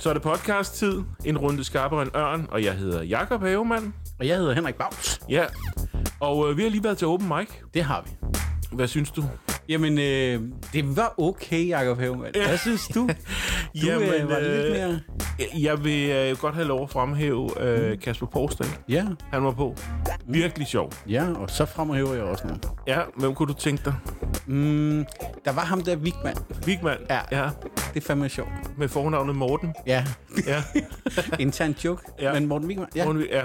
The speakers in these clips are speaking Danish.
Så er det podcast-tid. En runde skarpere end ørn, og jeg hedder Jakob Havemann. Og jeg hedder Henrik Baus. Ja, og øh, vi har lige været til open mic. Det har vi. Hvad synes du? Jamen, øh, det var okay, Jacob Havemann. Hvad synes du? Du Jamen, øh, var lidt øh, mere... Jeg vil øh, godt have lov at fremhæve øh, Kasper Porsdal. Ja, Han var på. Virkelig sjov. ja, og så fremhæver jeg også nogen. Ja, hvem kunne du tænke dig? Mm, der var ham der, Vigman. Vigman. Ja. ja. Det er fandme sjovt. Med fornavnet Morten. Ja, Ja. intern joke. Ja. Men Morten Vigman, ja. Morten, ja.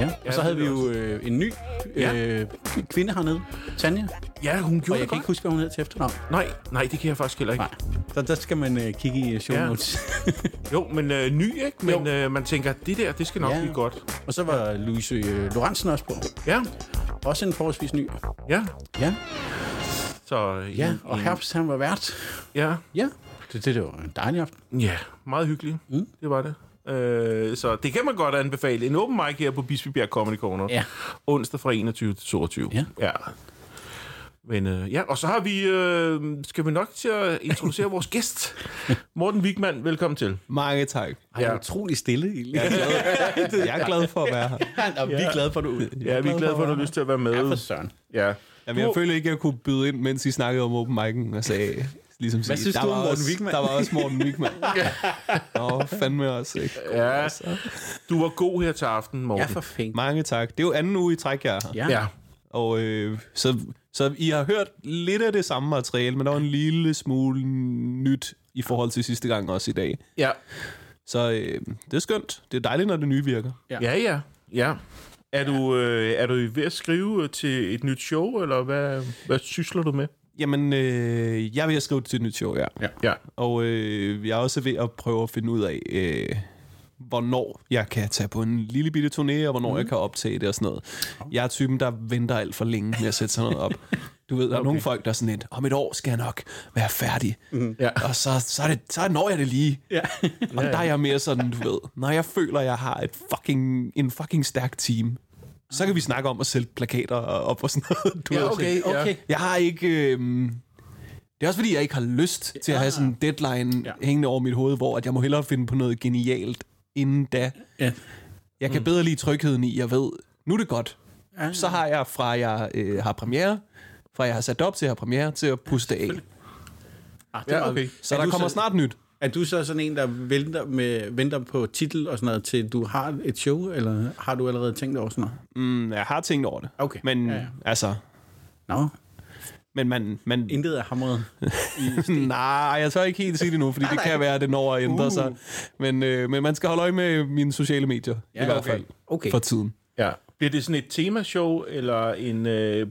Ja. Og så havde vi jo øh, en ny øh, kvinde hernede, Tanja. ja, hun Og gjorde jeg det kan ikke huske, hvad hun hed til efternavn. Nej, nej, det kan jeg faktisk heller ikke. Nej, så der skal man øh, kigge i show Ja. notes. Jo, men øh, ny, ikke? Men øh, man tænker, det der, det skal nok Ja. blive godt. og så var Louise øh, Lorentzen også på. Ja, Også en forholdsvis ny. ja. Ja, Så, øh, ja og Herbst, han var vært. Ja, Ja, det, det, det var en dejlig aften. ja, meget hyggeligt. Mm. Det var det. Øh, så det kan man godt anbefale. En open mic her på Bispebjerg Comedy Corner. Ja. Onsdag fra 21 til 22. Ja. ja. Men øh, ja, og så har vi, øh, skal vi nok til at introducere vores gæst. Morten Wigman, velkommen til. Mange tak. Ej, Ja. ja. utrolig stille, egentlig. Jeg er glad, jeg er glad for at være her. og vi er glade for, at du Ja, vi er glade for, at du har lyst til at være med. Ja, for søren. Ja. Jamen, jeg føler ikke, at jeg kunne byde ind, mens I snakkede om open mic'en og sagde... Ligesom Hvad sige, synes der du var om Morten også, Wigman? Der var også Morten Wigman. Nå, fandme også, ikke? Ja, Altså. du var god her til aften, Ja, Morten. for fint. Mange tak. Det er jo anden uge i træk, jeg er her. Ja. ja. Og øh, så, så I har hørt lidt af det samme materiale, men der var en lille smule nyt i forhold til sidste gang også i dag. Ja. Så øh, det er skønt. Det er dejligt, når det nye virker. Ja. Ja, ja. ja. Er du, øh, er du ved at skrive til et nyt show, eller hvad, hvad sysler du med? Jamen, øh, jeg er ved at skrive til et nyt show, ja. Ja. Og øh, jeg er også ved at prøve at finde ud af, øh, hvornår jeg kan tage på en lille bitte turné, og hvornår mm. jeg kan optage det og sådan noget. Jeg er typen, der venter alt for længe med at sætte sådan noget op. Du ved, der er okay. nogle folk, der er sådan lidt, om et år skal jeg nok være færdig. Mm. Ja. Og så, så, er det, så når jeg det lige. Ja. Og der er jeg mere sådan, du ved, når jeg føler, jeg har et fucking, en fucking stærk team, så kan vi snakke om at sælge plakater op og sådan noget. Du Ja, okay. Okay. Jeg har ikke... Øh, det er også fordi, jeg ikke har lyst til at have sådan en deadline ja. Ja. hængende over mit hoved, hvor at jeg må hellere finde på noget genialt inden da. Ja. Jeg kan mm. bedre lide trygheden i, jeg ved, nu er det godt. Ja. Så har jeg fra jeg øh, har premiere, fra jeg har sat op til at have premiere, til at puste af. Ah, det Ja, okay. Så Er der kommer snart nyt. Er du så sådan en, der venter, med, venter på titel og sådan noget, til du har et show, eller har du allerede tænkt over sådan noget? Mm, jeg har tænkt over det. Okay. Men Ja, ja. altså... Nå, Men man, man, intet er hamret. Nej, jeg tør ikke helt sige det nu, fordi det kan være, at det når at ændre Uh. sig. Men, øh, men man skal holde øje med mine sociale medier, ja, i hvert okay. fald, Okay. for tiden. Ja. Bliver det sådan et temashow, eller en øh,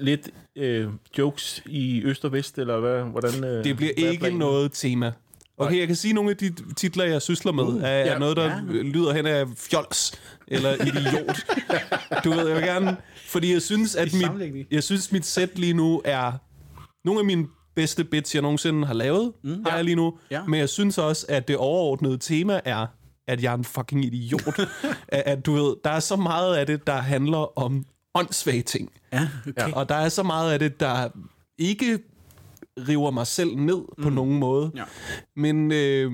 lidt øh, jokes i øst og vest, eller hvad? Hvordan, øh, Det bliver hvad er ikke planen? noget tema. Okay, jeg kan sige, nogle af de titler, jeg sysler med, uh, er, ja, er noget, der ja. lyder hen af fjols eller idiot. du ved, jeg vil gerne... Fordi jeg synes, at mit, jeg synes, mit sæt lige nu er nogle af mine bedste bits, jeg nogensinde har lavet, mm, har jeg lige nu. Ja. Men jeg synes også, at det overordnede tema er, at jeg er en fucking idiot. at, at du ved, der er så meget af det, der handler om åndssvage ting. Ja, okay. Og der er så meget af det, der ikke river mig selv ned på nogen måde. Ja. Men, øh,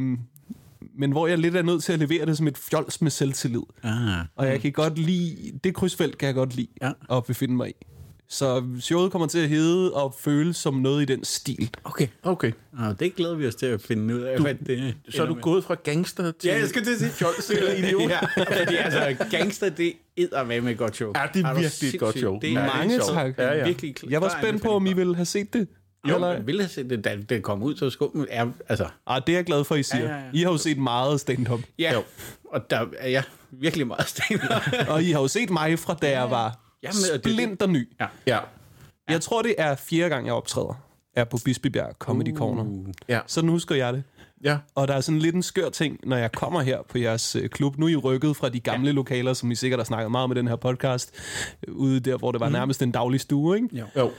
men hvor jeg lidt er nødt til at levere det som et fjols med selvtillid. Ah, Og jeg kan godt lide, det krydsfelt kan jeg godt lide Ja. at befinde mig i. Så showet kommer til at hedde og føles som noget i den stil. okay. Okay. Ah, det glæder vi os til at finde ud af, hvad det Så er du gået fra gangster til... Ja, jeg skal til at sige fjols eller idiot. ja. Fordi altså, gangster, det er med med et godt show. Ja, det er du virkelig et godt show. Det Ja, er det er Mange tak. Ja, ja. virkelig Jeg var spændt på, om I ville have set det. Jo, Eller? jeg ville have set det, da det kom ud, så skål. Er, altså, Ah, det er jeg glad for, I siger. Ja, ja, ja. I har jo set meget stand-up. ja, Jo. og der er jeg virkelig meget sten. Og I har jo set mig fra, da jeg var Jamen, splinter ny. ja. Ja. Jeg tror, det er fjerde gang, jeg optræder. Er på Bispebjerg Comedy Uh. Corner. Ja. Sådan husker jeg det. Ja. Og der er sådan lidt en skør ting, når jeg kommer her på jeres øh, klub. Nu er I rykket fra de gamle ja. lokaler, som I sikkert har snakket meget med den her podcast. øh, Ude der, hvor det var mm. nærmest en daglig stue, ikke? Jo. Jo.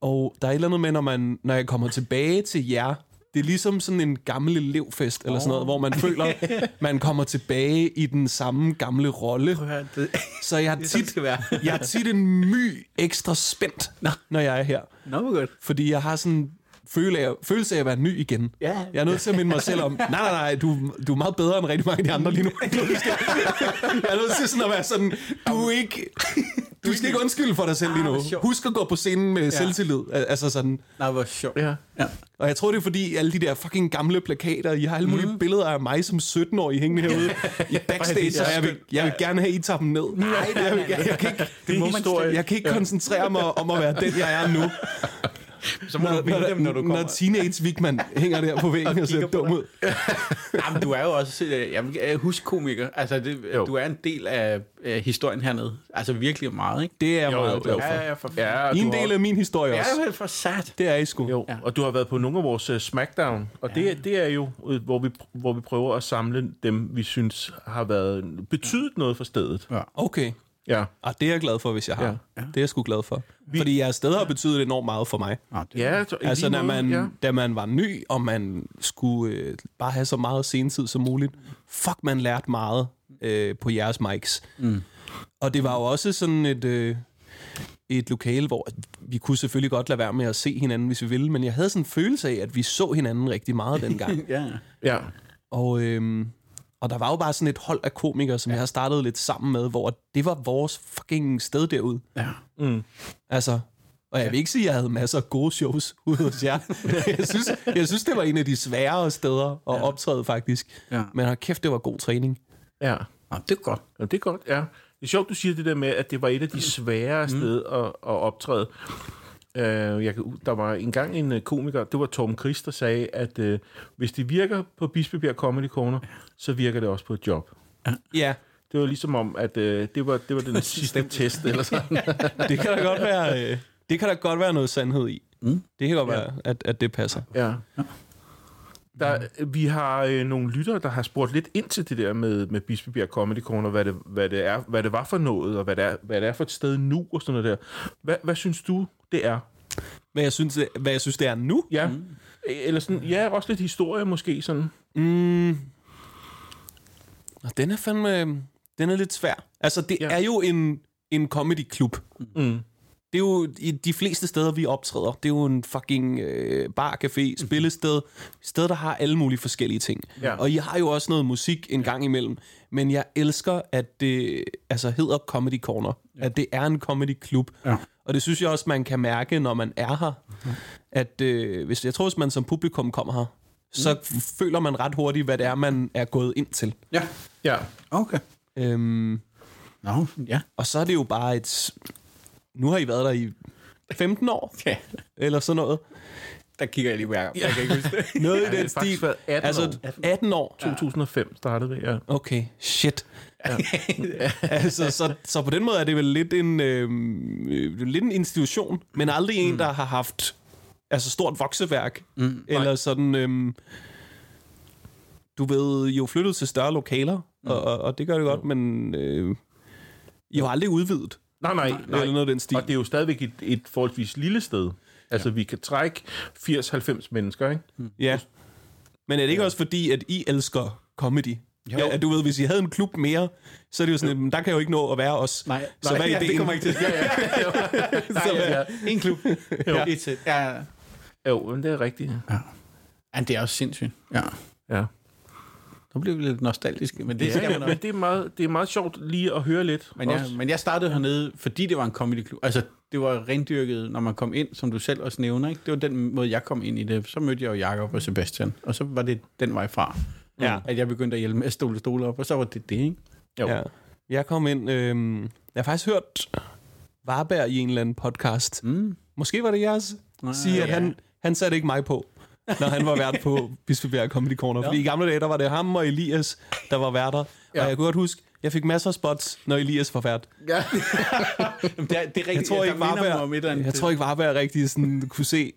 Og der er et eller andet med, når, man, når jeg kommer tilbage til jer, det er ligesom sådan en gammel elevfest, eller sådan noget, hvor man føler, man kommer tilbage i den samme gamle rolle. Så jeg er det tit, skal være. jeg er tit en my ekstra spændt, når jeg er her. Nå, hvor godt. Fordi jeg har sådan føle af, følelse af at være ny igen. Ja. Jeg er nødt til at minde mig selv om, nej, nej, nej, du, du er meget bedre end rigtig mange af de andre lige nu. Jeg er nødt til sådan at være sådan, du er ikke... Du skal ikke undskylde for dig selv lige Ah, nu. Husk at gå på scenen med selvtillid. Al- Altså sådan. Nej, hvor sjovt. Ja. Ja. Og jeg tror, det er fordi alle de der fucking gamle plakater, I har alle mulige mm. billeder af mig som 17-årig hængende herude i backstage, og jeg vil, jeg vil gerne have, I tager dem ned. Nej, jeg, vil, jeg, jeg kan ikke, Det må man jeg kan ikke koncentrere mig om at være den, jeg er nu. Så må Når, du vinde dem, når du kommer. når teenage Vigman hænger der på væggen og ser kigger på dum ud. Jamen, du er jo også, øh, jeg husk komiker. Altså, det, Jo. du er en del af øh, historien hernede. Altså virkelig meget, ikke? Det er jeg Jo, meget glad for. Ja, ja, for Ja, og I en har- del af min historie Ja, også. vel for sat. Det er I sgu. Jo, ja. og du har været på nogle af vores uh, Smackdown, og ja. det, det er jo, øh, hvor vi, hvor vi prøver at samle dem, vi synes har været betydet noget for stedet. Ja. Okay. Ja, Og det er jeg glad for, hvis jeg har. Ja. Ja. Det er jeg sgu glad for. Fordi jeres sted har betydet enormt meget for mig. Nå, det, ja så, Altså, da måde, man, ja. da man var ny, og man skulle øh, bare have så meget scenetid som muligt. Fuck, man lærte meget øh, på jeres mics. Mm. Og det var jo også sådan et, øh, et lokale, hvor vi kunne selvfølgelig godt lade være med at se hinanden, hvis vi ville, men jeg havde sådan en følelse af, at vi så hinanden rigtig meget dengang. ja. Ja, og, øhm, og der var jo bare sådan et hold af komikere, som ja. jeg har startet lidt sammen med, hvor det var vores fucking sted derude. ja. mm. Altså, og jeg vil ikke sige, at jeg havde masser af gode shows ude hos jer. jeg, synes, jeg synes, det var en af de sværere steder at ja. optræde, faktisk. Ja. Men har kæft, det var god træning. ja. Nå, det er godt. ja, det er godt, ja. Det er sjovt, du siger det der med, at det var et af de svære mm. steder at, at optræde. Uh, jeg kan, der var engang en uh, komiker, det var Torben Christ, der sagde, at uh, hvis det virker på Bispebjerg Comedy Corner, så virker det også på et job. Ja, Det var ligesom om, at uh, det, var, det var den sidste test, eller sådan. det kan der godt være, øh, det kan der godt være noget sandhed i. Mm. Det kan godt være, at, at det passer. Ja. Der, vi har øh, nogle lyttere, der har spurgt lidt ind til det der med, med Bispebjerg Comedy Corner, hvad det, hvad, det er, hvad det var for noget, og hvad det er, hvad det er for et sted nu, og sådan noget der. Hvad, hvad synes du, det er? Hvad jeg synes, det, hvad jeg synes, det er nu? Ja, mm. eller sådan, ja, også lidt historie måske, sådan. Mm. Og den er fandme... Den er lidt svær. Altså, det Ja. ja. er jo en, en comedy-klub. Mm. Det er jo i de fleste steder, vi optræder. Det er jo en fucking øh, bar, café, spillested. Sted, der har alle mulige forskellige ting. Ja. Og I har jo også noget musik en gang imellem. Men jeg elsker, at det altså, hedder Comedy Corner. Ja. At det er en comedy-klub. Ja. Og det synes jeg også, man kan mærke, når man er her. At øh, hvis, jeg tror, hvis man som publikum kommer her, så mm. føler man ret hurtigt, hvad det er, man er gået ind til. Ja. Ja, Okay. Øhm, Nå, ja. og så er det jo bare et... Nu har I været der i 15 år, ja. eller sådan noget. Der kigger jeg lige på Jacob. Jeg kan ikke huske det. Noget Ja, i det den stil. været 18 altså, år. 18 år. 2005 startede det, ja. Okay, shit. Ja. altså, så, så på den måde er det vel lidt en, øh, øh, lidt en institution, men aldrig en, der har haft altså stort vokseværk. Mm, eller sådan... Øh, du ved, er jo flyttet til større lokaler, mm. og, og, og det gør det godt, men øh, I har aldrig udvidet. Nej, nej, Nej. Eller noget af den stil. Og det er jo stadigvæk et, et forholdsvis lille sted. Altså, vi kan trække 80-90 mennesker, ikke? Ja. Men er det ikke også fordi, at I elsker comedy? Jo. Ja, at du ved, hvis I havde en klub mere, så er det jo sådan, jo. der kan jo ikke nå at være os. Nej, så nej, hvad er ja, ideen? det kommer ikke til. Ja, ja. Nej, ja, ja. En klub. Jo. Et. Ja. Jo, men det er rigtigt. ja, det er også sindssygt. Ja. Ja. Nu bliver vi lidt nostalgiske, men det Det skal man men det er, meget, det er meget sjovt lige at høre lidt. Men jeg, også. men jeg startede hernede, fordi det var en comedyklub. Altså, det var rendyrket, når man kom ind, som du selv også nævner. Ikke? Det var den måde, jeg kom ind i det. Så mødte jeg jo Jacob og Sebastian, og så var det den vej fra. Ja. At jeg begyndte at hjælpe med at stole stole op, og så var det det, ikke? Jo. Ja. Jeg kom ind... Øh, jeg har faktisk hørt Varberg i en eller anden podcast. Mm. Måske var det jeres. Sige, at ja. han, han satte ikke mig på, når han var vært på Bispebjerg Comedy Corner. Fordi i gamle dage, der var det ham og Elias, der var værter. Ja. Og jeg kunne godt huske, jeg fik masser af spots, når Elias var vært. Ja. Jamen, det, er, det er rigtigt. Jeg tror ikke, Varberg, jeg tror ikke, Varberg rigtig sådan, kunne, se,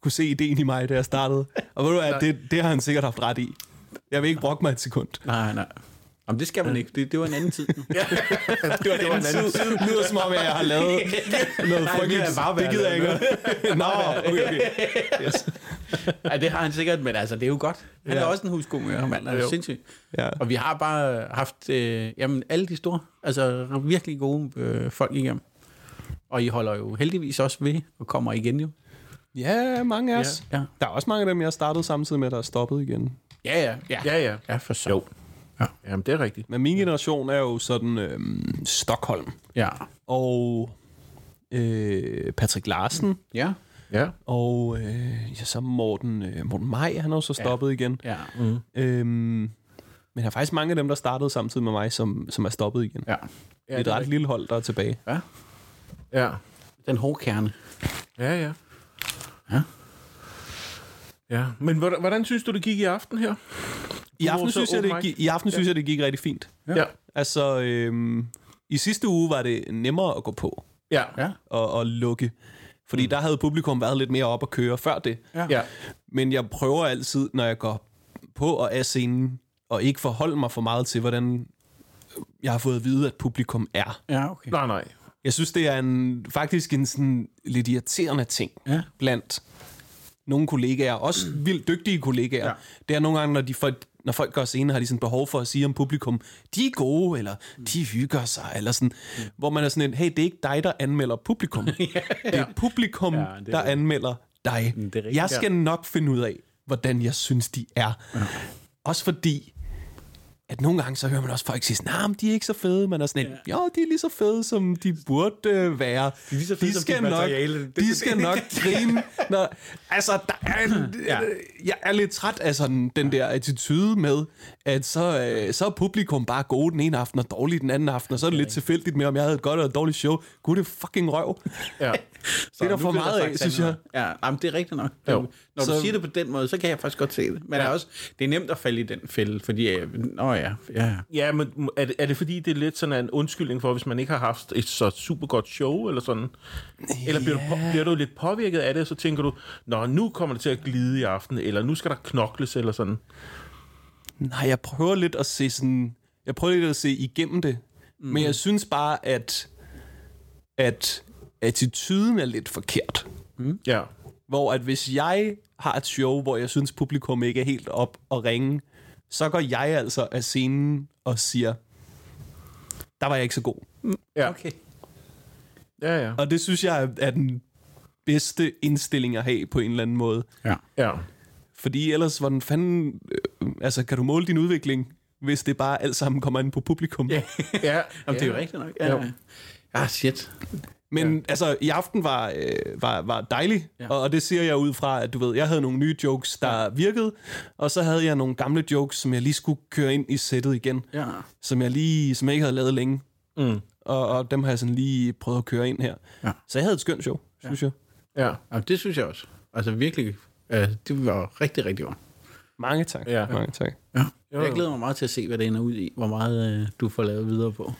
kunne se ideen i mig, da jeg startede. Og ved du hvad, det, det har han sikkert haft ret i. Jeg vil ikke brokke mig et sekund. Nej, nej. Jamen, det skal man ikke. Det, det var en anden tid. Det var, det var en anden tid. Det lyder som om, jeg har lavet noget frygteligt. det er gider jeg ikke. Nå, okay, okay. Yes. ja, det har han sikkert, men altså, det er jo godt. Han ja. er Ja. også en huskomiker, mand. Han er Jo. sindssygt. Ja. Og vi har bare haft øh, jamen, alle de store, altså virkelig gode øh, folk igennem. Og I holder jo heldigvis også ved og kommer igen jo. Ja, mange af os. Ja. Der er også mange af dem, jeg startede samtidig med, der er stoppet igen. Ja, ja. Ja, Ja, ja. ja for så. Jo. Ja. Jamen, det er rigtigt. Men min generation er jo sådan øhm, Stockholm Ja. og øh, Patrick Larsen Ja. Ja. og øh, ja, så Morten, øh, Morten Maj, han er jo så stoppet ja. igen. Ja. Øhm, men der er faktisk mange af dem, der startede samtidig med mig, som, som er stoppet igen. Ja. Ja, det er et ret lille hold, der er tilbage. Ja. Den hårde kerne. Ja, ja. Ja. Ja, men hvordan, hvordan synes du, det gik i aften her? I aften, synes jeg, det, gik, I aften synes jeg, det gik rigtig fint. Ja. Altså, øhm, i sidste uge var det nemmere at gå på Ja. Ja. og, og lukke. Fordi mm. der havde publikum været lidt mere op at køre før det. Ja. Ja. Men jeg prøver altid, når jeg går på og af scenen, og ikke forholde mig for meget til, hvordan jeg har fået at vide, at publikum er. Ja, okay. Nej, nej. Jeg synes, det er en, faktisk en sådan lidt irriterende ting Ja. blandt nogle kollegaer, også vildt dygtige kollegaer. Ja. Det er nogle gange, når, de folk, når folk går scene, har de sådan behov for at sige om publikum, de er gode, eller de hygger sig, eller sådan, mm. hvor man er sådan en, hey, det er ikke dig, der anmelder publikum. Det er publikum, Ja, ja, det er der rigtigt. anmelder dig. Mm, det er rigtigt, jeg skal nok finde ud af, hvordan jeg synes, de er. Ja. Også fordi, at nogle gange, så hører man også folk sige sådan, nah, de er ikke så fede. Man er sådan, ja. jo, de er lige så fede, som de burde øh, være. De, er lige så fede, som dit materiale. De skal nok grine. Når, altså, der er en, ja. jeg er lidt træt af sådan den der attitude med, at så, øh, så er publikum bare gode den ene aften og dårlig den anden aften, og så er det lidt tilfældigt med, om jeg havde et godt eller et dårligt show. Gud, det er fucking røv. Ja. det er der for meget af, synes jeg. Ja, jamen, det er rigtigt nok. Jo. Når du Så- siger det på den måde, så kan jeg faktisk godt se det. Men ja. det, er også, det er nemt at falde i den fælde, fordi... øh, Nå ja, ja. Ja, men er det, er det fordi, det er lidt sådan en undskyldning for, hvis man ikke har haft et så super godt show, eller sådan? Eller bliver, du, på- bliver du lidt påvirket af det, og så tænker du, nå, nu kommer det til at glide i aften, eller nu skal der knokles, eller sådan? Nej, jeg prøver lidt at se sådan... Jeg prøver lidt at se igennem det. Mm. Men jeg synes bare, at, at attituden er lidt forkert. Ja. Hvor at hvis jeg har et show, hvor jeg synes, publikum ikke er helt op og ringe, så går jeg altså af scenen og siger, der var jeg ikke så god. Ja. Okay. Ja, ja. Og det synes jeg er- er den bedste indstilling at have på en eller anden måde. Ja. Ja. Fordi ellers, hvordan fanden... Øh, altså, kan du måle din udvikling, hvis det bare alt sammen kommer ind på publikum? Ja. ja. Jamen, det er jo rigtigt nok. Ja. Jo. Ah, shit. Men ja. altså, i aften var, øh, var, var dejlig, Ja. ja. og, og det siger jeg ud fra, at du ved, jeg havde nogle nye jokes, der ja. virkede, og så havde jeg nogle gamle jokes, som jeg lige skulle køre ind i sættet igen, Ja. som jeg lige, som jeg ikke havde lavet længe, Mm. og, og dem har jeg sådan lige prøvet at køre ind her. Ja. Så jeg havde et skønt show, synes jeg. Ja. Jamen, det synes jeg også. Altså virkelig, øh, det var rigtig, rigtig godt. Mange tak. Ja. Mange tak. Ja. Jeg glæder mig meget til at se, hvad det ender ud i. Hvor meget øh, du får lavet videre på.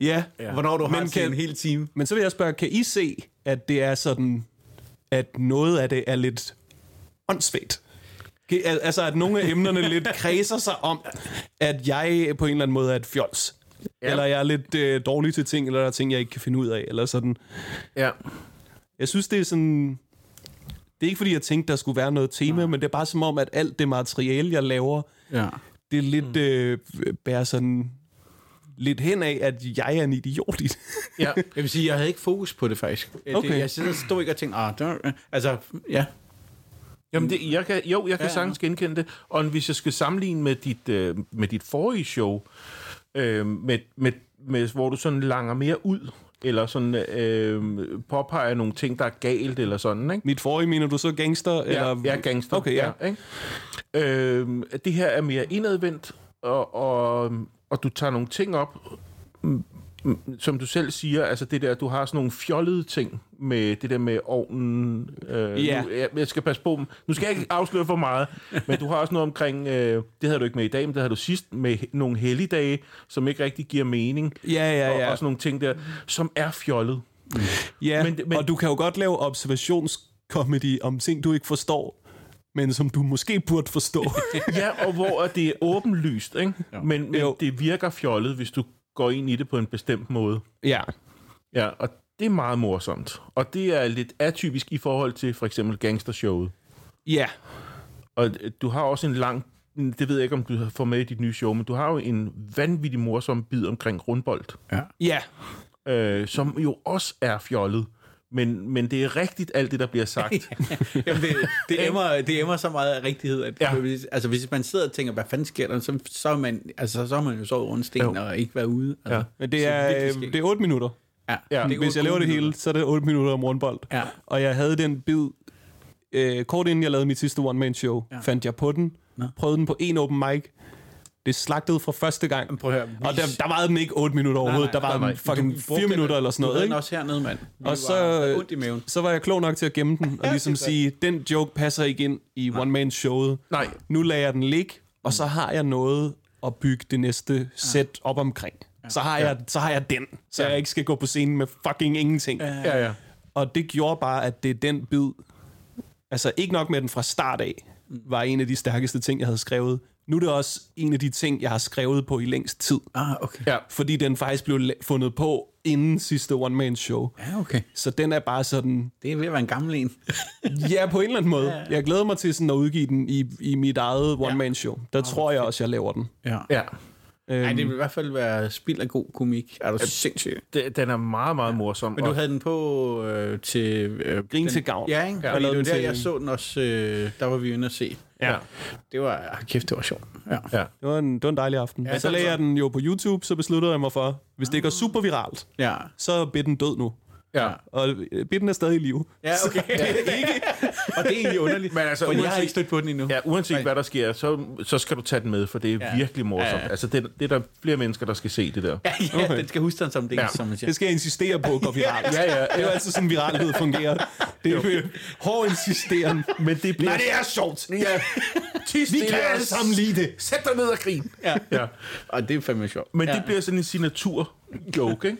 Ja, Ja. Hvornår du har Men Men kan- en hel time. men så vil jeg spørge, kan I se, at det er sådan, at noget af det er lidt åndssvagt? Al- Altså, at nogle af emnerne lidt kredser sig om, at jeg på en eller anden måde er et fjols. Ja. Ja. Eller jeg er lidt øh, dårlig til ting, eller der er ting, jeg ikke kan finde ud af, eller sådan. Ja. Jeg synes, det er sådan... Det er ikke, fordi jeg tænkte, der skulle være noget tema, men det er bare som om, at alt det materiale, jeg laver, Ja. det er lidt øh, bærer sådan lidt hen af, at jeg er en idiot i det. Ja. Jeg vil sige, jeg havde ikke fokus på det faktisk. Okay. Det, jeg sidder, stod ikke og tænkte, ah, der, altså, ja. Jamen, det, jeg kan, jo, jeg kan ja. sagtens genkende det. Og hvis jeg skal sammenligne med dit, øh, med dit forrige show, øh, med, med, med, hvor du sådan langer mere ud, eller sådan øh, påpeger nogle ting, der er galt, eller sådan, ikke? Mit forrige, mener du så gangster? Ja, eller? ja gangster. Okay, ja. ja ikke? Øh, det her er mere indadvendt, og, og, og du tager nogle ting op, mm, mm, som du selv siger, altså det der, du har sådan nogle fjollede ting med det der med ovnen. Øh, Ja. nu, jeg, jeg skal passe på dem. Nu skal jeg ikke afsløre for meget, men du har også noget omkring, øh, det havde du ikke med i dag, men det havde du sidst med nogle helligdage, som ikke rigtig giver mening. Ja, ja, Og ja. også nogle ting der, som er fjollet. ja. Men, men- og du kan jo godt lave observationskomedy om ting, du ikke forstår, men som du måske burde forstå. Ja, og hvor det er åbenlyst, ikke? Men, men Jo. det virker fjollet, hvis du går ind i det på en bestemt måde. ja. Ja, og det er meget morsomt. Og det er lidt atypisk i forhold til for eksempel gangstershowet. Ja. Og øh, du har også en lang, det ved jeg ikke, om du får med i dit nye show, men du har jo en vanvittig morsom bid omkring rundbold, Ja. Ja. øh, som jo også er fjollet, Men, men det er rigtigt, alt det, der bliver sagt. Jamen, det, det, emmer, det emmer så meget af rigtighed, at Ja. hvis, altså, hvis man sidder og tænker, hvad fanden sker der, så, så, er, man, altså, så er man jo sovet under sten Jo. og ikke været ude. Altså, Ja. Men det Så er, øh, skægt. det er 8 minutter. ja. Ja. Det er Hvis jeg laver det hele, minutter. så er det 8 minutter om rundbold. Ja. Og jeg havde den bid, øh, kort inden jeg lavede mit sidste one-man-show. Ja. fandt jeg på den, Nå. prøvede den på en open mic. Det slagtede fra første gang. Prøv at høre. Og der, der var den ikke 8 minutter overhovedet. nej, der var nej, den nej. fucking Du brugte 4 minutter eller sådan Du noget. havde Ikke? også hernede, mand. Vi Og så-. Så var jeg klog nok til at gemme den, og ligesom sige, den joke passer ikke ind i one-man-showet. Nej. Nu lader jeg den ligge, og så har jeg noget at bygge det næste sæt op omkring. Så har, jeg, så har jeg den, så jeg ikke skal gå på scenen med fucking ingenting. Ja, ja. Og det gjorde bare, at det er den bid, altså ikke nok med den fra start af, var en af de stærkeste ting, jeg havde skrevet. Nu er det også en af de ting, jeg har skrevet på i længst tid. Ah, okay. Ja. Fordi den faktisk blev fundet på inden sidste one-man-show. Ja, okay. Så den er bare sådan, Det er ved at være en gammel en. ja, på en eller anden måde. Jeg glæder mig til sådan at udgive den i, i mit eget one-man-show. Der tror jeg også, jeg laver den. ja. ja. Øhm, Ej, det vil i hvert fald være spild af god komik. Er du sindssyg? Det, den er meget, meget morsom. Men du og- havde den på øh, til... Øh, Grin den, til gavn. Ja, ikke? Ja. Ja, Jeg Fordi det var den der, til- jeg så den også... Øh, der var vi inde at se. Ja. Det var... Ah, kæft, det var sjovt. Ja. ja. Det var, en, det var en dejlig aften. Ja, Ja, så lagde jeg den jo på YouTube, så besluttede jeg mig for, hvis det går super viralt, Ja. så er bitten død nu. Ja. Og øh, bitten er stadig i live. Ja, okay. ikke. Og det er egentlig underligt. Men altså, fordi jeg har uanset- ikke stødt på den endnu. Ja, uanset hvad der sker, så, så skal du tage den med, for det er Ja. virkelig morsomt. Ja, ja. Altså, det, det er der flere mennesker, der skal se det der. Ja, ja, den skal huske den som det, Ja. som man siger. Det skal jeg insistere på går viralt. Ja, ja, Det er jo altid sådan, viralhed fungerer. Det er jo hård insisteren. Men det bliver... Nej, det er sjovt. Ja. Tis Vi kan alle sammen lide det. Sæt dig ned og grin. Ja. Ja. Og det er fandme sjovt. Men ja. det bliver sådan en signatur-joke, ikke?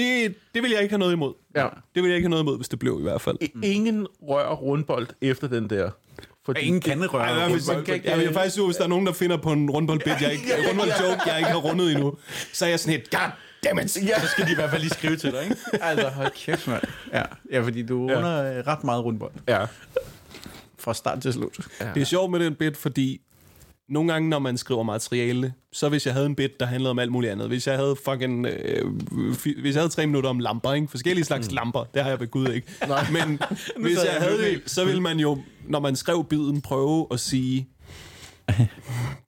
Det, det vil jeg ikke have noget imod. Ja. Det vil jeg ikke have noget imod, hvis det blev i hvert fald. Ingen rører rundbold efter den der. Fordi Ingen kan røre. Ej, hvis, rundbold. jeg, jeg vil faktisk sige, hvis der er nogen, der finder på en rundboldbit, jeg ikke, rundboldjoke, jeg ikke har rundet endnu, så er jeg sådan et, god damn it. Så skal de i hvert fald lige skrive til dig, ikke? Altså, hold kæft, mand. Ja, ja fordi du Ja. runder ja. ret meget rundbold. Ja. Fra start til slut. Det er sjovt med den bit, fordi nogle gange, når man skriver materiale, så hvis jeg havde en bit, der handlede om alt muligt andet, hvis jeg havde fucking, øh, hvis jeg havde tre minutter om lamper, ikke? forskellige slags mm. lamper, det har jeg ved Gud ikke, Nej. men hvis jeg havde det, så ville man jo, når man skrev biden, prøve at sige, kan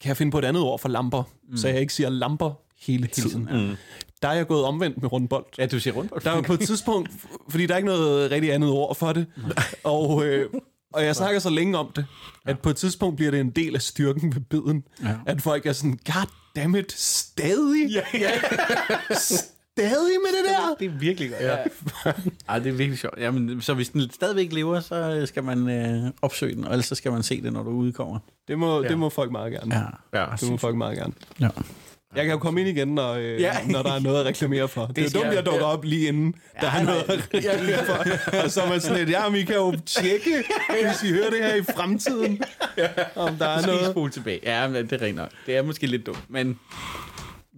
jeg finde på et andet ord for lamper, mm. så jeg ikke siger lamper hele tiden. tiden, Mm. Der er jeg gået omvendt med rundbold. Ja, du siger rundbold. Der var på et tidspunkt, fordi der er ikke noget rigtig andet ord for det, og, øh, og jeg snakker så længe om det, at på et tidspunkt bliver det en del af styrken ved biden, Ja. at folk er sådan, god damn it, stadig? Ja, ja. Stadig med det der? Det er virkelig godt. Ja. Ej, det er virkelig sjovt. Jamen, så hvis den stadigvæk lever, så skal man øh, opsøge den, og ellers så skal man se det, når du udkommer. Det må, Ja. det må folk meget gerne. Ja. Ja. Det må folk meget gerne. ja. Jeg kan jo komme ind igen, når, øh, Ja. når der er noget at reklamere for. Det, det er jo dumt, jeg- jeg dukker op lige inden, der er noget at reklamere for. Og så er man sådan lidt, ja, men I kan jo tjekke, hvis I hører det her i fremtiden, om der er noget. spole tilbage. Ja, men det er rent nok. Det er måske lidt dumt, men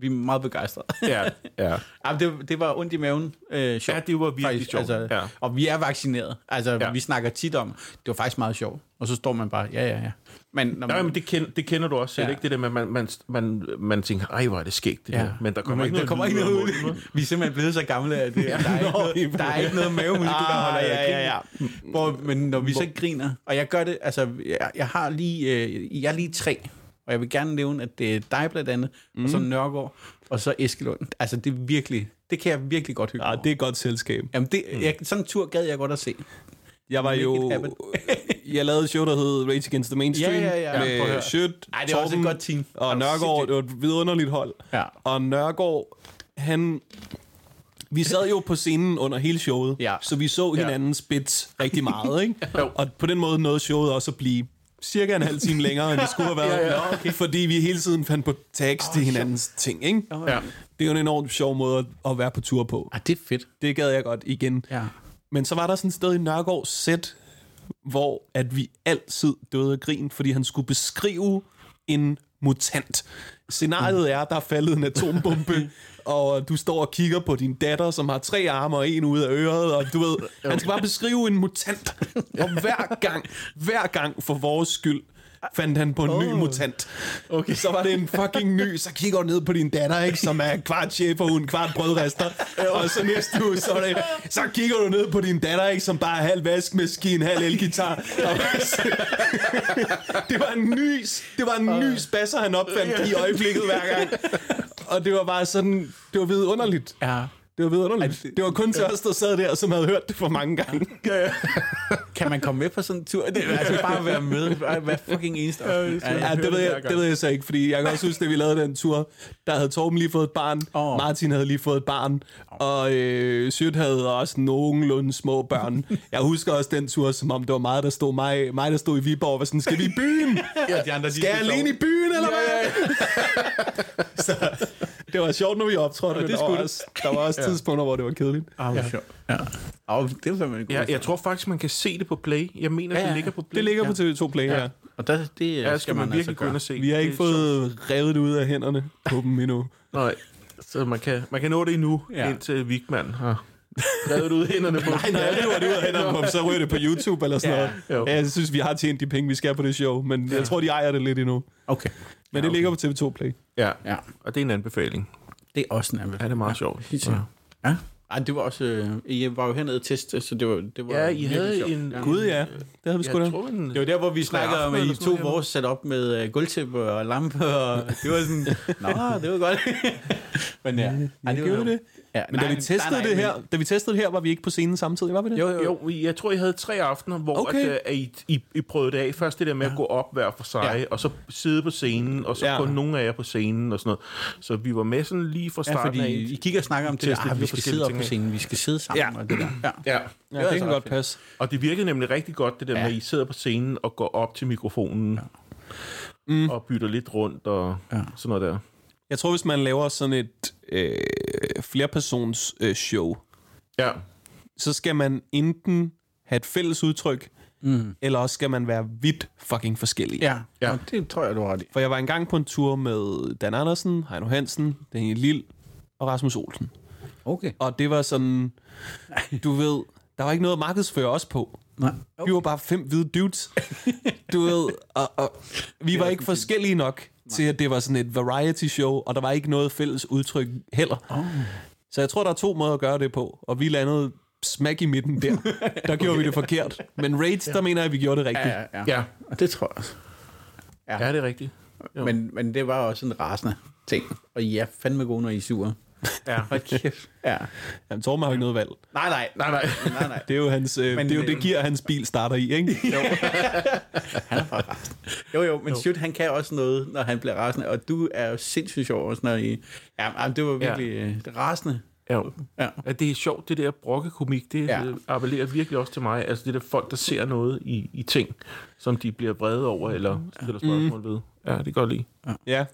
vi er meget begejstrede. Ja. Ja. Ej, det, det var ondt i maven. Øh, sjovt. ja, det var virkelig Faktisk, sjovt. Altså, Ja. Og vi er vaccineret. Altså, Ja. ja. vi snakker tit om, det var faktisk meget sjovt. Og så står man bare, ja, ja, ja. Men, når Nej, man, men det, kend, det kender du også selv, Ja. ikke? Det der med, man, man, man, man tænker, ej, hvor er det skægt, det Ja. der. Men der kommer Men ikke der noget kommer ikke noget ud. Vi er simpelthen blevet så gamle, at det, der, er ikke noget, der er ikke noget mavemuskel, der holder Ah, af ja, ja, ja. Hvor, men når vi så griner, og jeg gør det, altså, jeg, jeg har lige, øh, jeg er lige tre, og jeg vil gerne nævne, at det er dig blandt andet, mm. og så Nørgaard, og så Eskelund. Altså, det er virkelig, det kan jeg virkelig godt hygge Ja, det er et godt selskab. Jamen, det, jeg, sådan en tur gad jeg godt at se. Jeg var jo... jeg lavede et show, der hed Rage Against the Mainstream. Ja, ja, ja. Med. Sjøt, Ej, det var også et godt team. Og Nørgaard, det var et vidunderligt hold. Ja. Og Nørgaard, han... Vi sad jo på scenen under hele showet, Ja. så vi så hinandens bits rigtig meget, ikke? Og på den måde nåede showet også at blive cirka en halv time længere, end det skulle have været. Ja, ja, okay. Fordi vi hele tiden fandt på tags til hinandens ting, ikke? Ja. Det er jo en enormt sjov måde at- at være på tur på. Ah, det er fedt. Det gad jeg godt igen. Ja. Men så var der sådan et sted i Nørgaards sæt, hvor at vi altid døde af grin, fordi han skulle beskrive en mutant. Scenariet er, at der er faldet en atombombe, og du står og kigger på din datter, som har tre arme og en ud af øret, og du ved, han skal bare beskrive en mutant. Og hver gang, hver gang for vores skyld, fandt han på en oh. ny mutant. Okay. Så var det en fucking ny, så kigger du ned på din datter, ikke, som er kvart cheferhund, kvart brødrester. og så næste uge, så, er det, så kigger du ned på din datter, ikke, som bare er halv vaskemaskine, halv elgitar. Og det var en ny, det var en ny spasser, han opfandt i øjeblikket hver gang. Og det var bare sådan, det var vidunderligt. Ja. Det var vidunderligt. Det var kun til os, der sad der, som havde hørt det for mange gange. Kan man komme med på sådan en tur? Det er altså bare at være med hver fucking eneste aften. Ja, det ved, jeg, det ved jeg så ikke, fordi jeg kan også huske, at vi lavede den tur, der havde Torben lige fået et barn, Åh. Martin havde lige fået et barn, og øh, Sjøt havde også nogenlunde små børn. Jeg husker også den tur, som om det var mig, der stod, mig, mig, der stod i Viborg, og var sådan, skal vi i byen? Ja, de andre, de Skal jeg alene i byen, eller hvad? så, det var sjovt, når vi optrådte, men det der, var skulle det. også, der var også tidspunkter, hvor det var kedeligt. Ah, hvor sjovt. Ja. Oh, det var en god Ja, jeg tror faktisk, man kan se det på Play. Jeg mener, Ja, ja, ja. det ligger på Play. Det ligger på TV2 Play, ja. Ja. Og der, det Ja, skal man virkelig gå ind gøre. og se. Vi har ikke Det fået revet det ud af hænderne på dem endnu. sjovt. Nej, så man kan, man kan nå det endnu, Ja. ja. indtil Vigman har revet ud hænderne på. Nej, når jeg river det ud af hænderne på dem, så ryger det på YouTube eller sådan Ja, noget. jo. Ja, jeg synes, vi har tjent de penge, vi skal på det show, men jeg tror, de ejer det lidt endnu. Okay. Men det ligger på TV2 Play. Ja, Ja, og det er en anbefaling. det er også en Ja, anbefaling. det er meget sjovt. Sikkert. Ja. Ej, det var også... Øh, I var jo hernede og teste, så det var, det var Ja, I havde sjovt. en... Ja. Gud, ja. Det havde vi sgu da. En... Det var der, hvor vi snakkede om, at I tog noget, vores setup med uh, gulvtæppe og lampe, og det var sådan, nå, det var godt. men ja, Ej, det gjorde det. Ja, Men da vi testede det her, da vi testede det her, var vi ikke på scenen samtidig, var vi det? Jo, jo, jo. Jeg tror, I havde tre aftener, hvor Okay. at, at I, I, I prøvede det af. Først det der med at gå op hver for sig, Ja. ja. og så sidde på scenen, og så Ja. ja. kun nogle af jer på scenen og sådan noget. Så vi var med sådan lige fra Ja, starten fordi af. I kigger og snakker om det der, ah, vi skal sidde op på scenen, vi skal sidde sammen Ja. og det der. Ja. Ja. Ja, var det altså kan godt passe. Og det virkede nemlig rigtig godt, det der Ja. ja. med, at I sidder på scenen og går op til mikrofonen mm. og bytter lidt rundt og Ja. ja. sådan noget der. Jeg tror, hvis man laver sådan et øh, flerpersons øh, show, Ja, så skal man enten have et fælles udtryk, Mm. eller også skal man være vidt fucking forskellige. Ja, ja. Og det tror jeg, du har ret i. For jeg var engang på en tur med Dan Andersen, Heino Hansen, Daniel Lille og Rasmus Olsen. Okay. Og det var sådan, du ved, der var ikke noget at markedsføre os på. Nej. Vi var bare fem hvide dudes. Du ved, og, og vi var ikke forskellige nok til, at det var sådan et variety show, og der var ikke noget fælles udtryk heller. Oh. Så jeg tror, der er to måder at gøre det på, og vi landede smack i midten der. Der gjorde vi det forkert. Men Raids, der mener jeg, at vi gjorde det rigtigt. Ja, ja, ja. ja. Og det tror jeg også. ja det er rigtigt. Jo. Men, men det var også en rasende ting. Og I er fandme gode, når I er sure. Ja. Hold kæft. Ja. Jamen, Torben har jo ikke noget valg. Nej, nej. Nej, nej. nej, nej. Det er jo, hans, øh, Men, det, er jo det øh, gear, hans bil starter i, ikke? Jo. han er bare. Jo, jo, men Shoot, han kan også noget, når han bliver rasende. Og du er jo sindssygt sjov også, når I... Ja, men det var virkelig ja. rasende. Ja. Ja. Ja, det er sjovt, det der brokkekomik, det Ja. ja. appellerer virkelig også til mig. Altså det der folk, der ser noget i, i ting, som de bliver vrede over, eller stiller spørgsmål mm. ved. Ja, det kan godt lide. Ja.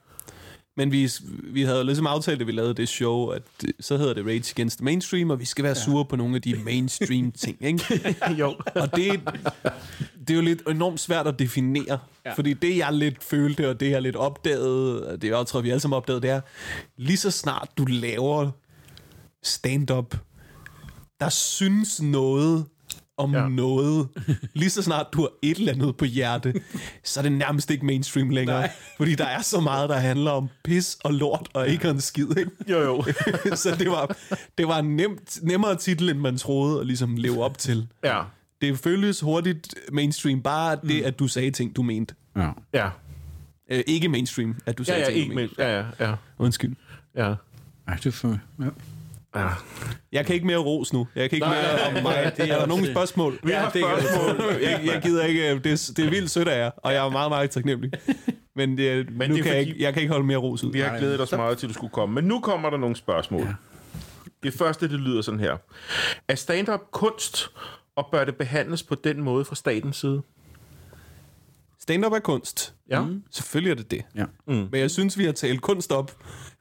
Men vi, vi havde ligesom aftalt, at vi lavede det show, at så hedder det Rage Against the Mainstream, og vi skal være sure på nogle af de mainstream ting, ikke? jo. Og det, det er jo lidt enormt svært at definere, Ja. ja. fordi det jeg lidt følte, og det jeg lidt opdagede, og det jeg tror, vi alle sammen opdagede, det er, lige så snart du laver stand-up, der synes noget om ja. Ja. noget, lige så snart du har et eller andet på hjerte, så er det nærmest ikke mainstream længere. Nej. Fordi der er så meget, der handler om pis og lort, og ikke en skid, ikke? Jo, jo. så det var, det var en nemt, nemmere titel, end man troede at ligesom leve op til. Ja. Det føles hurtigt mainstream, bare det, at du sagde ting, du mente. Ja. Ja. Øh, ikke mainstream, at du Ja, sagde ja, ting, ikke du mente. Ja, ja, ja. Undskyld. ja. Ej, det er for... Ja. Ja. Jeg kan ikke mere ros nu. Jeg kan ikke Nej, mere om mig. det er er, er der nogle spørgsmål? Vi har det spørgsmål. jeg, jeg gider ikke. øh, Det er, det er vildt sødt af jer, og jeg er meget, meget taknemmelig. Men, det, Men nu det kan jeg, fordi- ikke, jeg kan ikke holde mere ros ud. Vi har glædet os meget til, at du skulle komme. Men nu kommer der nogle spørgsmål. Ja. Det første, det lyder sådan her. Er stand-up kunst, og bør det behandles på den måde fra statens side? Stand-up er kunst. Ja. Mm. Selvfølgelig er det det. Ja. Mm. Men jeg synes, vi har talt kunst op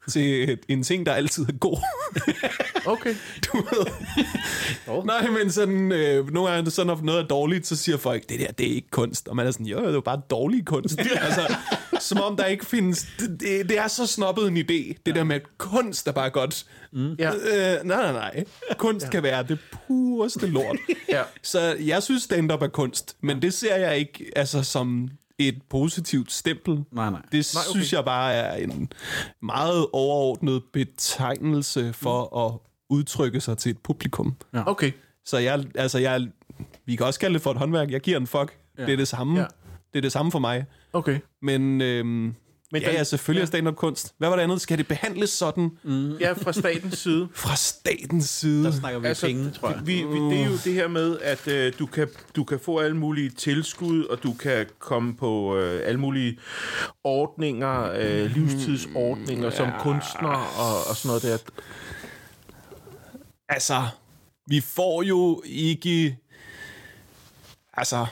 til en ting, der altid er god. Okay. Du ved. Oh. Nej, men sådan, øh, nogle gange, så når noget er dårligt, så siger folk, det der, det er ikke kunst. Og man er sådan, jo, det er jo bare dårlig kunst. altså, som om der ikke findes... Det, det, det er så snobbet en idé, det der med, at kunst er bare godt. Mm. Ja. Øh, nej, nej, nej. Kunst ja. kan være det pureste lort. Ja. Så jeg synes, stand-up er kunst, men det ser jeg ikke altså, som et positivt stempel. Nej, nej. Det nej, okay. synes jeg bare er en meget overordnet betegnelse for at udtrykke sig til et publikum. Okay. Så jeg, altså jeg, vi kan også kalde det for et håndværk. Jeg giver en fuck. Ja. Det er det samme. Ja. Ja. Det er det samme for mig. Okay. Men, øhm, Men ja, den- ja, selvfølgelig ja. er stand-up kunst. Hvad var det andet? Skal det behandles sådan mm. Ja, fra statens side. fra statens side? Der snakker vi altså, penge, tror jeg. Vi, vi, det er jo det her med, at øh, du, kan, du kan få alle mulige tilskud, og du kan komme på øh, alle mulige ordninger, øh, livstidsordninger ja. som kunstner og, og sådan noget der. Altså, vi får jo ikke... Altså,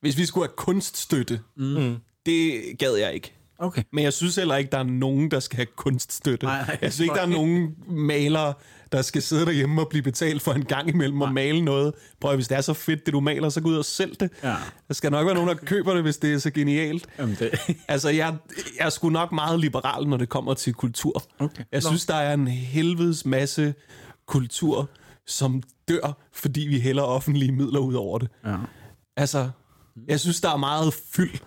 hvis vi skulle have kunststøtte, mm. det gad jeg ikke. Okay. Men jeg synes heller ikke, der er nogen, der skal have kunststøtte. Nej, nej. jeg synes ikke, der er nogen malere, der skal sidde derhjemme og blive betalt for en gang imellem at male noget. Prøv hvis det er så fedt, det du maler, så gå ud og sælg det. Ja. Der skal nok være nogen, der køber det, hvis det er så genialt. Jamen, det... Altså, jeg, jeg er sgu nok meget liberal, når det kommer til kultur. Okay. Jeg synes, der er en helvedes masse kultur, som dør, fordi vi hælder offentlige midler ud over det. Ja. Altså, jeg synes, der er meget fyld.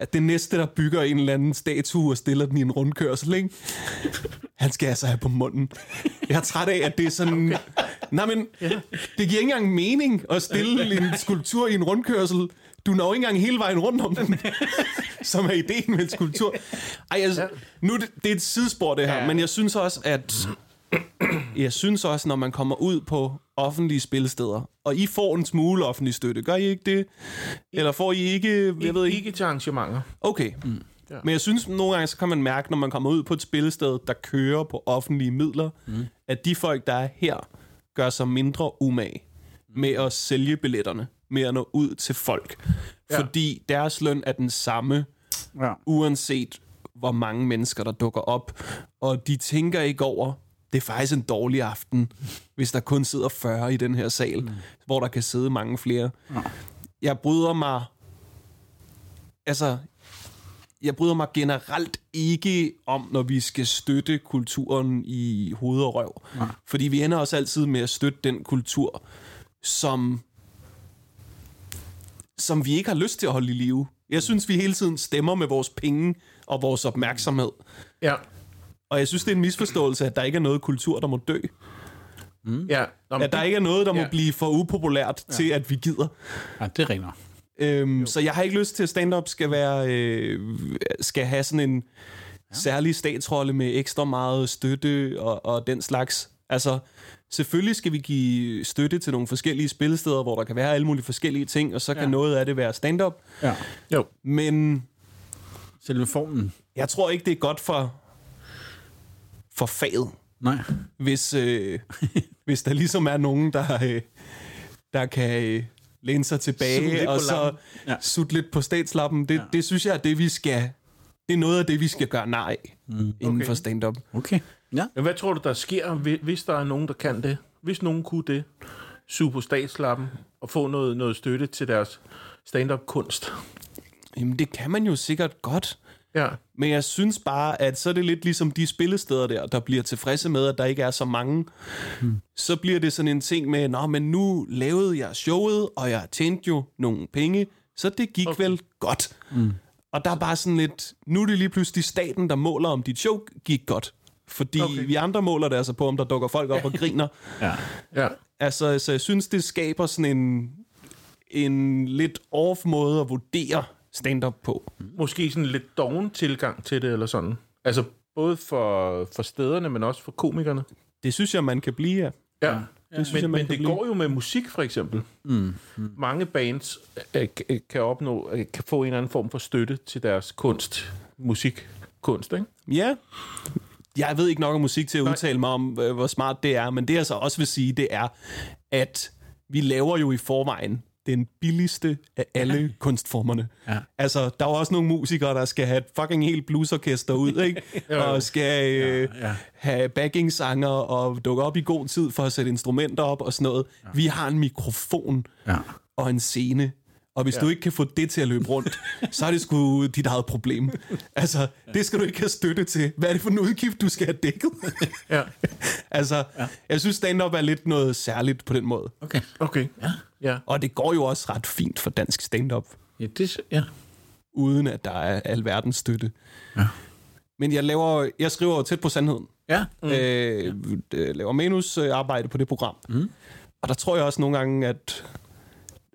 At det næste, der bygger en eller anden statue og stiller den i en rundkørsel, ikke? Han skal altså have på munden. Jeg er træt af, at det er sådan... Okay. Nej, men det giver ikke engang mening at stille en skulptur i en rundkørsel. Du når ikke engang hele vejen rundt om den, som er ideen med en skulptur. Ej, altså, nu det, det er et sidespor, det her, ja. men jeg synes også, at jeg synes også, når man kommer ud på offentlige spilsteder, og I får en smule offentlig støtte, gør I ikke det? Eller får I ikke... Jeg ved ikke. Ikke til arrangementer. Okay. Mm. Ja. Men jeg synes, nogle gange så kan man mærke, når man kommer ud på et spillested, der kører på offentlige midler, mm. at de folk, der er her, gør sig mindre umage med at sælge billetterne, med at nå ud til folk. Ja. Fordi deres løn er den samme, Ja. uanset hvor mange mennesker, der dukker op. Og de tænker ikke over, det er faktisk en dårlig aften, hvis der kun sidder 40 i den her sal, mm. hvor der kan sidde mange flere. Ja. Jeg bryder mig... Altså, jeg bryder mig generelt ikke om, når vi skal støtte kulturen i hoved og røv. Ja. Fordi vi ender også altid med at støtte den kultur, som som vi ikke har lyst til at holde i live. Jeg synes, vi hele tiden stemmer med vores penge og vores opmærksomhed. Ja. Og jeg synes, det er en misforståelse, at der ikke er noget kultur, der må dø. Ja. Nå, men At der ikke er noget, der må Ja. blive for upopulært ja. til, at vi gider. ja, det ringer. Øhm, så jeg har ikke lyst til, at stand-up skal, være, øh, skal have sådan en ja. særlig statsrolle med ekstra meget støtte og, og den slags. Altså, selvfølgelig skal vi give støtte til nogle forskellige spillesteder, hvor der kan være alle mulige forskellige ting, og så kan Ja. noget af det være stand-up. Ja. Jo. Men Selve formen. jeg tror ikke, det er godt for, for faget, Nej. hvis, øh, hvis der ligesom er nogen, der, øh, der kan øh, læne sig tilbage og så. Ja. sutte lidt på statslappen. Det, ja. det synes jeg er det, vi skal... Det er noget af det, vi skal gøre nej mm. inden Okay. for stand-up. Okay. Ja. Hvad tror du, der sker, hvi- hvis der er nogen, der kan det? Hvis nogen kunne det, suge på statslappen og få noget, noget støtte til deres stand-up-kunst? Jamen, det kan man jo sikkert godt. Ja. Men jeg synes bare, at så er det lidt ligesom de spillesteder der, der bliver tilfredse med, at der ikke er så mange. Hmm. Så bliver det sådan en ting med, Nå, men nu lavede jeg showet, og jeg tjente jo nogle penge, så det gik okay. vel godt. Hmm. Og der er bare sådan lidt, nu er det lige pludselig staten, der måler, om dit show gik godt. Fordi okay. Vi andre måler det altså på, om der dukker folk op og griner. Ja. Ja. Altså, så jeg synes, det skaber sådan en, en lidt off måde at vurdere stand-up på. Måske sådan en lidt doven tilgang til det, eller sådan. Altså, både for, for stederne, men også for komikerne. Det synes jeg, man kan blive af. Ja. ja. Det synes Men, jeg, man men kan det blive. går jo med musik, for eksempel. Mm. Mm. Mange bands øh, k- kan opnå, øh, kan få en eller anden form for støtte til deres kunst, musik, kunst, ikke? Ja. Jeg ved ikke nok om musik til at udtale mig om, øh, hvor smart det er, men det jeg så også vil sige, det er, at vi laver jo i forvejen den billigste af alle kunstformerne. Ja. Altså, der er også nogle musikere, der skal have et fucking helt bluesorkester ud, ikke? og skal øh, ja. have backing-sanger og dukke op i god tid for at sætte instrumenter op og sådan noget. Ja. Vi har en mikrofon Ja. og en scene. Og hvis ja. du ikke kan få det til at løbe rundt, så er det sgu dit eget problem. Altså, det skal du ikke have støtte til. Hvad er det for en udgift, du skal have dækket? Ja. altså, ja. jeg synes, stand-up er lidt noget særligt på den måde. Okay. Okay. Ja. ja. Og det går jo også ret fint for dansk stand-up. Ja, det, ja. uden at der er alverdens støtte. Ja. Men jeg, laver, jeg skriver tæt på sandheden. Ja. Mm. Øh, øh, laver manusarbejde på det program. Mm. Og der tror jeg også nogle gange, at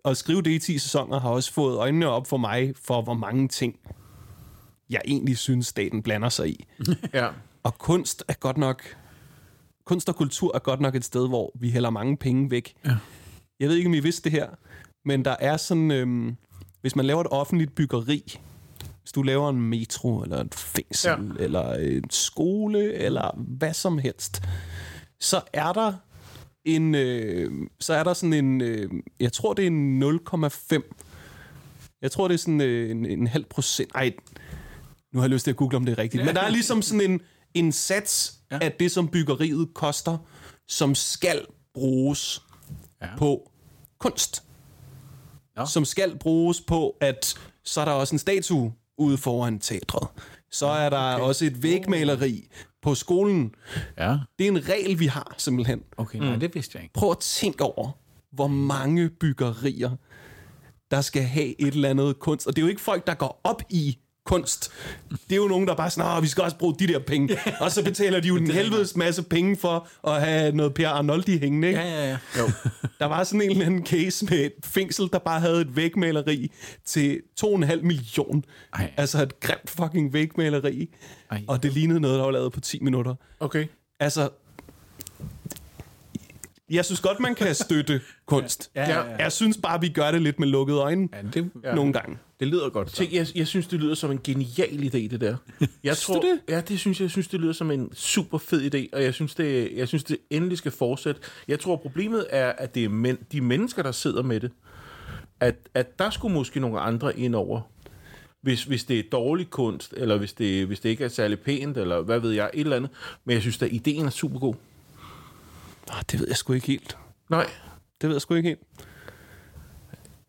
at skrive det i 10 sæsoner har også fået øjnene op for mig for, hvor mange ting, jeg egentlig synes, staten blander sig i. Ja. Og kunst er godt nok... Kunst og kultur er godt nok et sted, hvor vi hælder mange penge væk. Ja. Jeg ved ikke, om I vidste det her, men der er sådan... Øhm, hvis man laver et offentligt byggeri, hvis du laver en metro, eller et fængsel, ja. eller en skole, eller hvad som helst, så er der en, øh, så er der sådan en, øh, jeg tror det er en 0,5, jeg tror det er sådan øh, en, en halv procent, ej, nu har jeg lyst til at google, om det er rigtigt, men der er ligesom sådan en, en sats ja. af det, som byggeriet koster, som skal bruges ja. på kunst. Ja. Som skal bruges på, at så er der også en statue ude foran teatret. Så er der okay. også et vægmaleri på skolen. Ja. Det er en regel, vi har simpelthen. Okay, nej, det vidste jeg ikke. Prøv at tænke over, hvor mange byggerier, der skal have et eller andet kunst. Og det er jo ikke folk, der går op i kunst. Det er jo nogen, der bare sådan, vi skal også bruge de der penge. Og så betaler de jo en helvedes masse penge for at have noget Per Arnoldi hængende. Ikke? Ja, ja, ja. Jo. Der var sådan en eller anden case med et fængsel, der bare havde et vægmaleri til 2,5 million. Ej. Altså et grimt fucking vægmaleri. Ej. Og det lignede noget, der var lavet på 10 minutter. Okay. Altså, jeg synes godt, man kan støtte kunst. Ja, ja, ja. Jeg synes bare, vi gør det lidt med lukkede øjne Ja, det, ja. nogle gange. Det lyder godt. Så. Jeg, jeg synes, det lyder som en genial idé, det der. Jeg tror, det? Ja, det synes jeg. Jeg synes, det lyder som en super fed idé, og jeg synes, det, jeg synes, det endelig skal fortsætte. Jeg tror, problemet er, at det er men, de mennesker, der sidder med det. At, at der skulle måske nogle andre ind over. Hvis, hvis det er dårlig kunst, eller hvis det, hvis det ikke er særlig pænt, eller hvad ved jeg, et eller andet. Men jeg synes, at ideen er super god. Oh, det ved jeg sgu ikke helt. Nej. Det ved jeg sgu ikke helt.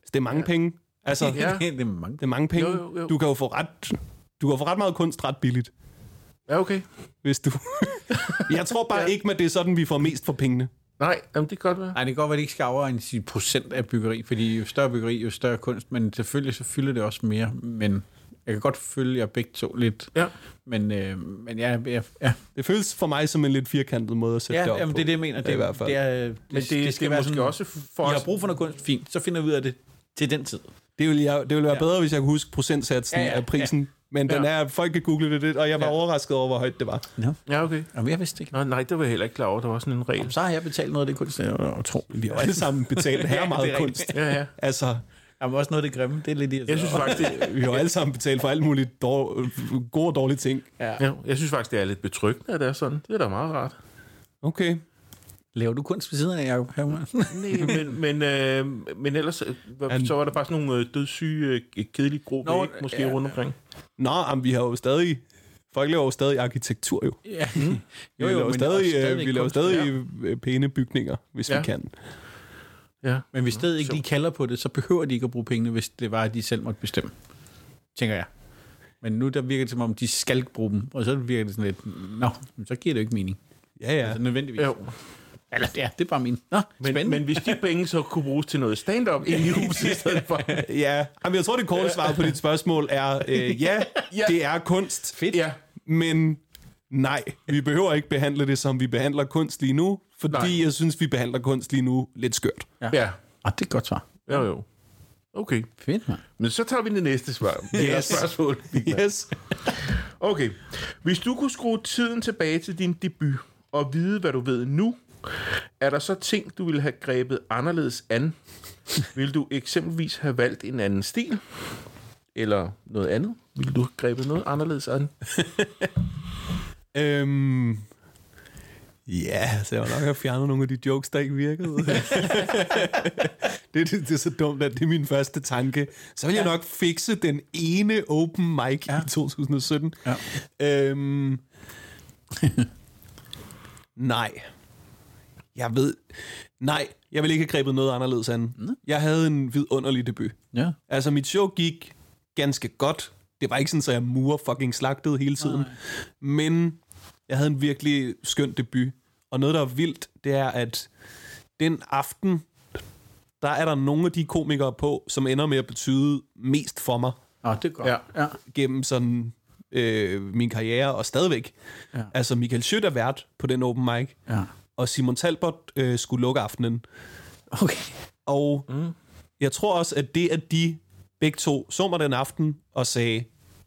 Det er mange ja. penge. Altså, Ja. det er mange. det er mange penge. Jo, jo, jo. Du kan jo få ret, du kan få ret meget kunst ret billigt, Ja, okay. hvis du... jeg tror bare ja. ikke, at det er sådan, vi får mest for pengene. Nej, jamen, det kan godt være. Nej, det kan godt være, at det ikke skal over en sin procent af byggeri, fordi jo større byggeri, jo større kunst, men selvfølgelig så fylder det også mere, men jeg kan godt følge jer begge to lidt, Ja. men, øh, men ja, ja, ja, Det føles for mig som en lidt firkantet måde at sætte det ja op jamen, på. det er det, jeg mener. Det, i hvert fald. Det er, det, Men det, det skal, være måske sådan, også for os... har brug for noget kunst, fint, så finder vi ud af det til den tid. Det ville, jeg, det ville være Ja. bedre, hvis jeg kunne huske procentsatsen Ja, ja, af prisen. Men den Ja. er, folk kan google det lidt, og jeg var Ja. overrasket over, hvor højt det var. Ja, okay. Jamen, jeg vidste det ikke. Nej, nej, det var jeg heller ikke klar over. Der var sådan en regel. Så har jeg betalt noget af det kunst, jeg og tro. Vi har alle sammen betalt her Ja, meget er kunst. Ja, ja. Altså, Jamen, også noget af det grimme. Det er lidt irriterende. Jeg synes faktisk, det, vi har alle sammen betalt for alt muligt dår, gode og dårlige ting. ja, jeg synes faktisk, det er lidt betryggende, at det er sådan. Det er da meget rart. Okay. Laver du kunst ved siden af, Jacob Hermann? Nej, men, men, øh, men ellers øh, så var der bare sådan nogle øh, dødssyge, øh, kedelige grå Nå, væg, måske ja, rundt omkring. Nå, jamen, vi har jo stadig... Folk laver jo stadig arkitektur, jo. ja. Vi Jo, jo, laver men stadig, også øh, stadig vi laver kunst, stadig øh, pæne bygninger, hvis Ja. vi kan. Ja. Men hvis stedet ikke lige kalder på det, så behøver de ikke at bruge pengene, hvis det var, at de selv måtte bestemme. Tænker jeg. Men nu der virker det som om, de skal bruge dem, og så virker det sådan lidt, nå, men så giver det jo ikke mening. Ja, ja. Altså nødvendigvis. Jo. Eller ja, det er bare min. Nå, Men, spændende. men hvis de penge så kunne bruges til noget stand-up i huset i stedet for. Ja, jamen, jeg tror, det korte svar på dit spørgsmål er, øh, ja, Ja. det er kunst, Fedt. Ja, men nej, vi behøver ikke behandle det, som vi behandler kunst lige nu, fordi Nej. jeg synes, vi behandler kunst lige nu lidt skørt. ja. Ah, det er et godt svar. Jo, jo. Okay. Fedt, mand. Men så tager vi det næste svar. Yes. spørgsmål. Yes. Okay. Hvis du kunne skrue tiden tilbage til din debut, og vide, hvad du ved nu, er der så ting, du ville have grebet anderledes an? Vil du eksempelvis have valgt en anden stil? Eller noget andet? Vil du have grebet noget anderledes an? Øhm, ja, så jeg var nok have fjernet nogle af de jokes, der ikke virkede. det, det, det er så dumt, at det er min første tanke. Så vil jeg nok fikse den ene open mic ja. i 2017. Ja. Øhm, nej. Jeg ved... Nej, jeg vil ikke have grebet noget anderledes an. Jeg havde en vidunderlig debut. Ja. Altså, mit show gik ganske godt. Det var ikke sådan, at jeg mur fucking slagtede hele tiden. Nej. Men jeg havde en virkelig skøn debut. Og noget, der er vildt, det er, at den aften, der er der nogle af de komikere på, som ender med at betyde mest for mig. Nå, det er godt. Ja. ja. gennem sådan øh, min karriere, og stadigvæk. Ja. Altså, Michael Schødt er vært på den open mic, ja. Og Simon Talbot øh, skulle lukke aftenen. Okay. Og mm. jeg tror også, at det, at de begge to så mig den aften og sagde,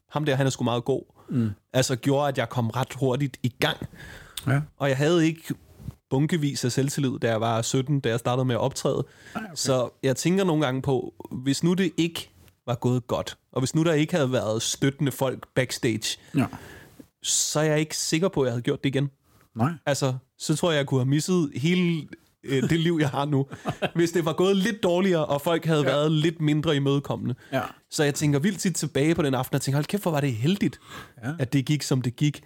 ham der, han er sgu meget god, mm. altså gjorde, at jeg kom ret hurtigt i gang. Ja. Og jeg havde ikke bunkevis af selvtillid, da jeg var 17, da jeg startede med at optræde. okay. Så jeg tænker nogle gange på, hvis nu det ikke var gået godt, og hvis nu der ikke havde været støttende folk backstage, Ja. så er jeg ikke sikker på, at jeg havde gjort det igen. Nej. Altså, så tror jeg, jeg kunne have misset hele øh, det liv, jeg har nu. Hvis det var gået lidt dårligere, og folk havde ja. været lidt mindre imødekommende. Ja. Så jeg tænker vildt tit tilbage på den aften, og tænker, hold kæft, hvor var det heldigt, Ja. at det gik, som det gik.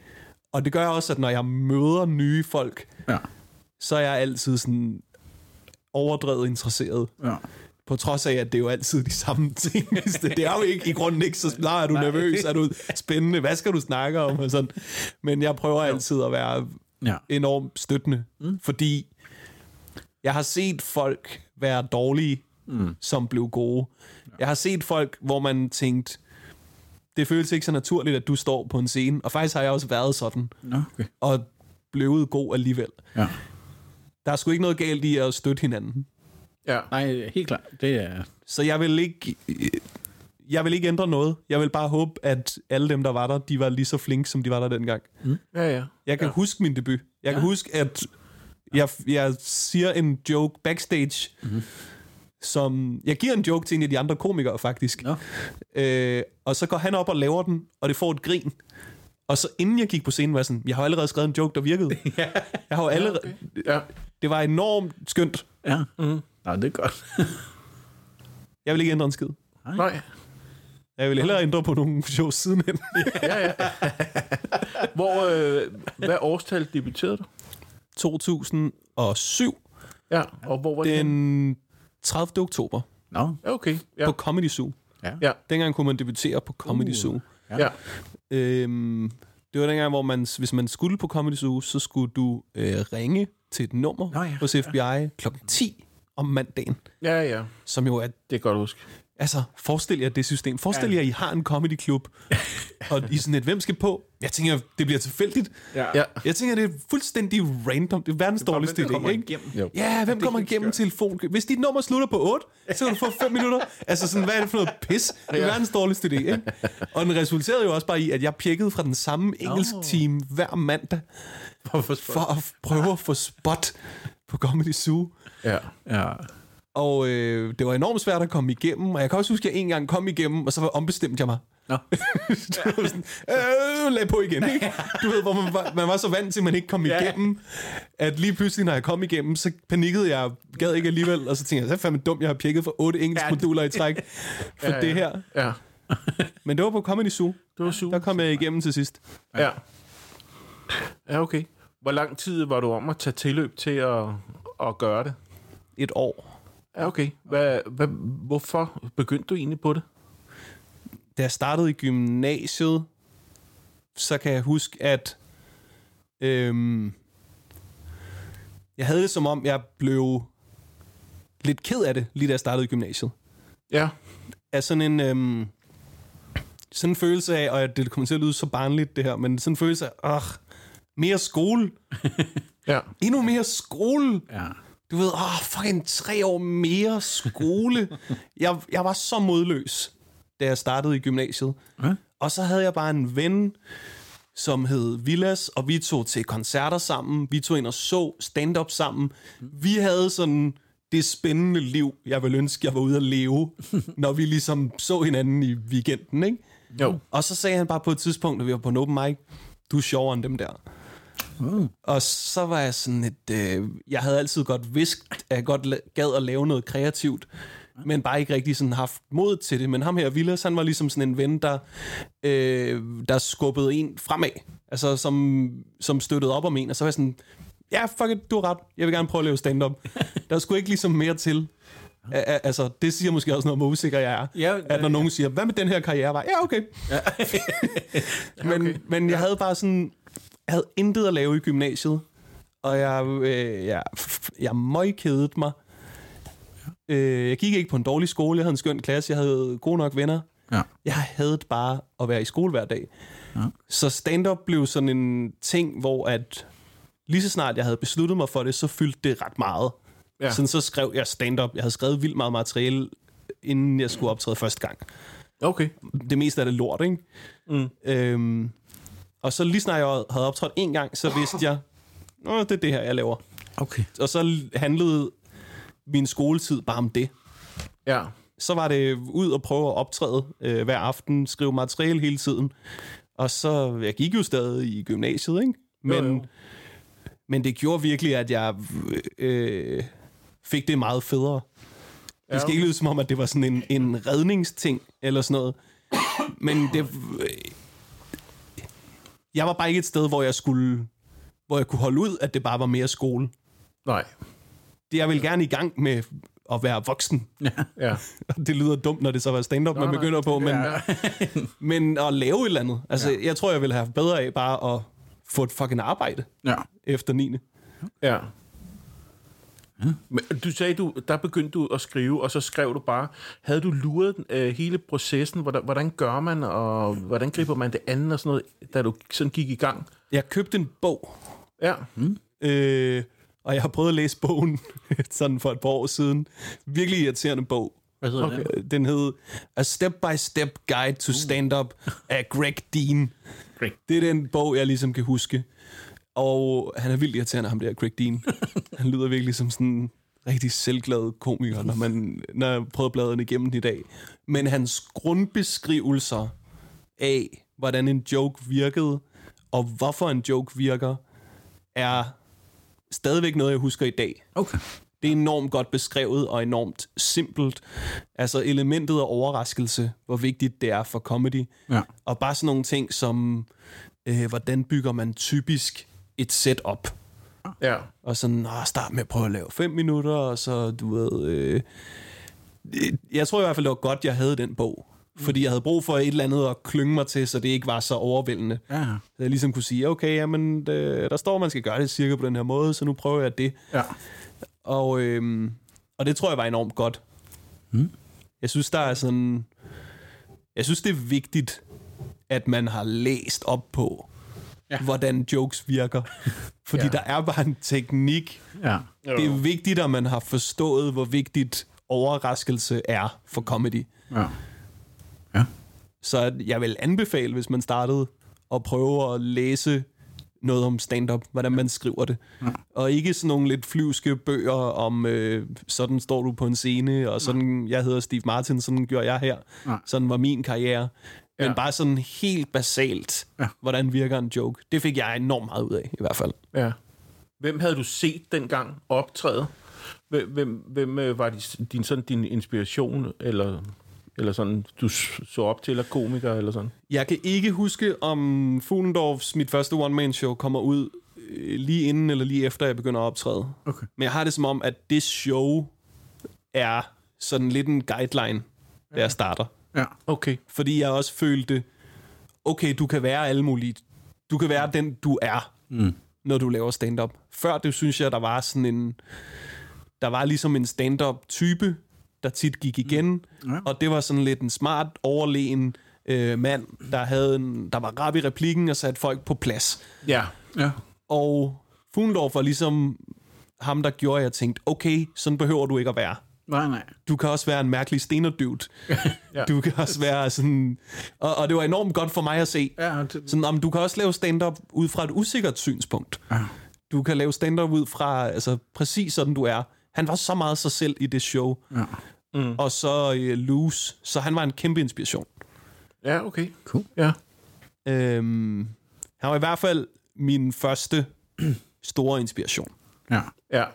Og det gør også, at når jeg møder nye folk, Ja. så er jeg altid sådan overdrevet interesseret. Ja. På trods af, at det er jo altid de samme ting. det er jo ikke i grunden ikke så nej, er du Nej. nervøs, er du spændende, hvad skal du snakke om? Og sådan. Men jeg prøver altid at være Ja. enormt støttende, mm. fordi jeg har set folk være dårlige, mm. som blev gode. Jeg har set folk, hvor man tænkte, det føles ikke så naturligt, at du står på en scene. Og faktisk har jeg også været sådan, okay. og blevet god alligevel. Ja. Der er sgu ikke noget galt i at støtte hinanden. Ja. Nej, helt klart. Det er... Så jeg vil ikke... Jeg vil ikke ændre noget. Jeg vil bare håbe, at alle dem, der var der, de var lige så flinke, som de var der dengang. Ja, ja. Jeg kan ja. huske min debut. Jeg kan huske, at jeg, jeg siger en joke backstage, mm-hmm. som... Jeg giver en joke til en af de andre komikere, faktisk. Nå. Øh, og så går han op og laver den, og det får et grin. Og så inden jeg gik på scenen, var jeg sådan, jeg har allerede skrevet en joke, der virkede. Jeg har jo allerede... Ja. Det var enormt skønt. Ja. Mm. Nå, det er godt. Jeg vil ikke ændre en skid. Nej. Jeg vil hellere ændre på nogle shows sidenhen. Ja, ja. Hvor, øh, hvad årstal debuterede du? 2007, Ja, og hvor var det? den 30. oktober, Nå. Ja, okay. Ja. på Comedy Zoo. Ja. Dengang kunne man debutere på Comedy Uh. Zoo. Ja. Øhm, det var dengang, hvor man, hvis man skulle på Comedy Zoo, så skulle du øh, ringe til et nummer Nå ja, hos FBI klokken 10 om mandagen, Ja, ja. som jo er Det er godt huske. Altså, forestil jer det system. Forestil jer, at I har en comedyklub, og I sådan et, hvem skal på? Jeg tænker, det bliver tilfældigt. Ja. Ja. Jeg tænker, det er fuldstændig random. Det er verdens bare, dårligste idé, kommer ikke? igennem. Jo. Ja, hvem kommer helt igennem skørt. telefon? Hvis dit nummer slutter på 8, så kan du få 5 minutter. Altså sådan, hvad er det for noget pis? Det er verdens dårligste idé, ikke? Og den resulterede jo også bare i, at jeg pjekkede fra den samme engelsk team hver mandag, Hvorfor for at prøve at få spot på Comedy Zoo. Ja. Ja. Og øh, det var enormt svært at komme igennem, og jeg kan også huske, at jeg en gang kom igennem, og så ombestemte jeg mig. Nå. var sådan, øh, lag på igen, ikke? Du ved, hvor man var, man var så vant til, at man ikke kom Ja. igennem, at lige pludselig, når jeg kom igennem, så panikkede jeg, gad ikke alligevel, og så tænkte jeg, så er fandme dumt, jeg har pjekket for otte engelske Ja. moduler i træk for Ja, ja. det her. Ja. Men det var på Comedy Zoo. Det var super. Der kom jeg igennem til sidst. Ja. Ja, okay. Hvor lang tid var du om at tage tilløb til at, at gøre det? Et år. Ja, okay. Hvad, hvad, hvorfor begyndte du egentlig på det? da jeg startede i gymnasiet, så kan jeg huske, at øhm, jeg havde det som om, jeg blev lidt ked af det, lige da jeg startede i gymnasiet. Ja. Af sådan en, øhm, sådan en følelse af, og det kommer til at lyde så barnligt det her, men sådan en følelse af, åh, mere skole. Ja. Endnu mere skole. Ja. Du ved, åh, fucking tre år mere skole. jeg, jeg var så modløs, da jeg startede i gymnasiet. Ja. Og så havde jeg bare en ven, som hed Villas, og vi tog til koncerter sammen. Vi tog ind og så stand-up sammen. Vi havde sådan det spændende liv, jeg ville ønske, jeg var ude at leve, når vi ligesom så hinanden i weekenden, ikke? Jo. Og så sagde han bare på et tidspunkt, da vi var på en open mic, du er sjovere end dem der. Uh. Og så var jeg sådan et... Øh, jeg havde altid godt vidst, at jeg godt gad at lave noget kreativt, men bare ikke rigtig sådan haft mod til det. Men ham her, Villas, han var ligesom sådan en ven, der, øh, der skubbede en fremad. Altså, som, som støttede op om en. Og så var jeg sådan, ja, fuck it, du har ret. Jeg vil gerne prøve at lave stand-up. Der skulle ikke ligesom mere til. A- altså, det siger måske også noget om, hvor usikker jeg er. Ja, at når ja. nogen siger, hvad med den her karriere var? Ja, okay. men, okay. men jeg havde bare sådan, jeg havde intet at lave i gymnasiet, og jeg, øh, jeg, jeg møgkedede mig. Øh, jeg gik ikke på en dårlig skole, jeg havde en skøn klasse, jeg havde gode nok venner. Ja. Jeg havde bare at være i skole hver dag. Ja. Så stand-up blev sådan en ting, hvor at lige så snart jeg havde besluttet mig for det, så fyldte det ret meget. Ja. Sådan så skrev jeg stand-up. Jeg havde skrevet vildt meget materiale, inden jeg skulle optræde første gang. Okay. Det meste af det lort, ikke? Mm. Øhm, og så lige snart jeg havde optrådt en gang, så vidste jeg, Nå, det er det her, jeg laver. Okay. Og så handlede min skoletid bare om det. Ja. Så var det ud og prøve at optræde øh, hver aften, skrive materiale hele tiden. Og så, jeg gik jo stadig i gymnasiet, ikke? Men, Jo, jo. men det gjorde virkelig, at jeg øh, fik det meget federe. Det skal ikke lyde som om, at det var sådan en, en redningsting eller sådan noget. Men det... Jeg var bare ikke et sted, hvor jeg skulle... Hvor jeg kunne holde ud, at det bare var mere skole. Nej. Det jeg vil gerne i gang med at være voksen. Ja. Det lyder dumt, når det så var stand-up, man nej. begynder på, men, Ja. men at lave et eller andet. Altså, jeg tror, jeg ville have bedre af bare at få et fucking arbejde Ja. efter 9. Ja. Men du sagde, du, der begyndte du at skrive, og så skrev du bare. Havde du luret øh, hele processen? Hvordan, hvordan gør man, og hvordan griber man det andet og sådan noget, da du sådan gik i gang? Jeg købte en bog, Ja. øh, og jeg har prøvet at læse bogen sådan for et par år siden. Virkelig irriterende bog. Hvad hedder okay. Øh, Den hed A Step-by-Step Guide to Stand-Up af Greg Dean. Greg. Det er den bog, jeg ligesom kan huske. Og han er vildt irriterende, ham der, Greg Dean. Han lyder virkelig som sådan en rigtig selvglad komiker, når, man, når jeg bladre den igennem i dag. Men hans grundbeskrivelser af, hvordan en joke virkede, og hvorfor en joke virker, er stadigvæk noget, jeg husker i dag. Okay. Det er enormt godt beskrevet og enormt simpelt. Altså elementet af overraskelse, hvor vigtigt det er for comedy. Ja. Og bare sådan nogle ting som, øh, hvordan bygger man typisk et setup. Ja. Og sådan, åh, start med at prøve at lave fem minutter, og så, du ved... Øh, jeg tror i hvert fald, det var godt, jeg havde den bog. Fordi jeg havde brug for et eller andet at klynge mig til, så det ikke var så overvældende. Ja. Så jeg ligesom kunne sige, okay, jamen, det, der står, man skal gøre det cirka på den her måde, så nu prøver jeg det. Ja. Og, øhm, og det tror jeg var enormt godt. Mm. Jeg synes, der er sådan... Jeg synes, det er vigtigt, at man har læst op på, Ja. ja. hvordan jokes virker. Fordi Ja. ja. der er bare en teknik. Ja. Det er vigtigt, at man har forstået, hvor vigtigt overraskelse er for comedy. Ja. Så jeg vil anbefale, hvis man startede at prøve at læse noget om stand-up, hvordan man skriver det. Ja. Og ikke sådan nogle lidt flyvske bøger om, øh, sådan står du på en scene, og sådan, jeg hedder Steve Martin, sådan gjorde jeg her. Nej. Sådan var min karriere. Men Ja. bare sådan helt basalt, Ja. hvordan virker en joke. Det fik jeg enormt meget ud af, i hvert fald. ja. Hvem havde du set dengang optræde? Hvem, hvem, øh, var din, sådan, din inspiration, eller, eller sådan, du så op til, eller komiker, eller sådan? Jeg kan ikke huske, om Fuglendorfs, mit første one-man-show, kommer ud øh, lige inden eller lige efter, jeg begynder at optræde. Okay. Men jeg har det som om, at det show er sådan lidt en guideline, da jeg starter. Ja. Okay. Fordi jeg også følte, okay, du kan være alle mulige. Du kan være den, du er, Mm. når du laver stand-up. Før det synes jeg, der var sådan en... Der var ligesom en stand-up type, der tit gik igen. Ja. Og det var sådan lidt en smart, overlegen øh, mand, der, havde en, der var rap i replikken og satte folk på plads. Ja. Ja. Og Fuglendorf var ligesom ham, der gjorde, at jeg tænkte, okay, sådan behøver du ikke at være. Nej, nej. Du kan også være en mærkelig stenerdyvd. Ja. ja. Du kan også være sådan... Og, og det var enormt godt for mig at se. Ja, det, Sådan, om du kan også lave stand-up ud fra et usikkert synspunkt. Ja. Du kan lave stand-up ud fra altså, præcis sådan, du er. Han var så meget sig selv i det show. ja. Mm. Og så uh, Loose. Så han var en kæmpe inspiration. Ja, okay. Cool. Ja. Øhm, han var i hvert fald min første store inspiration. Ja. Ja.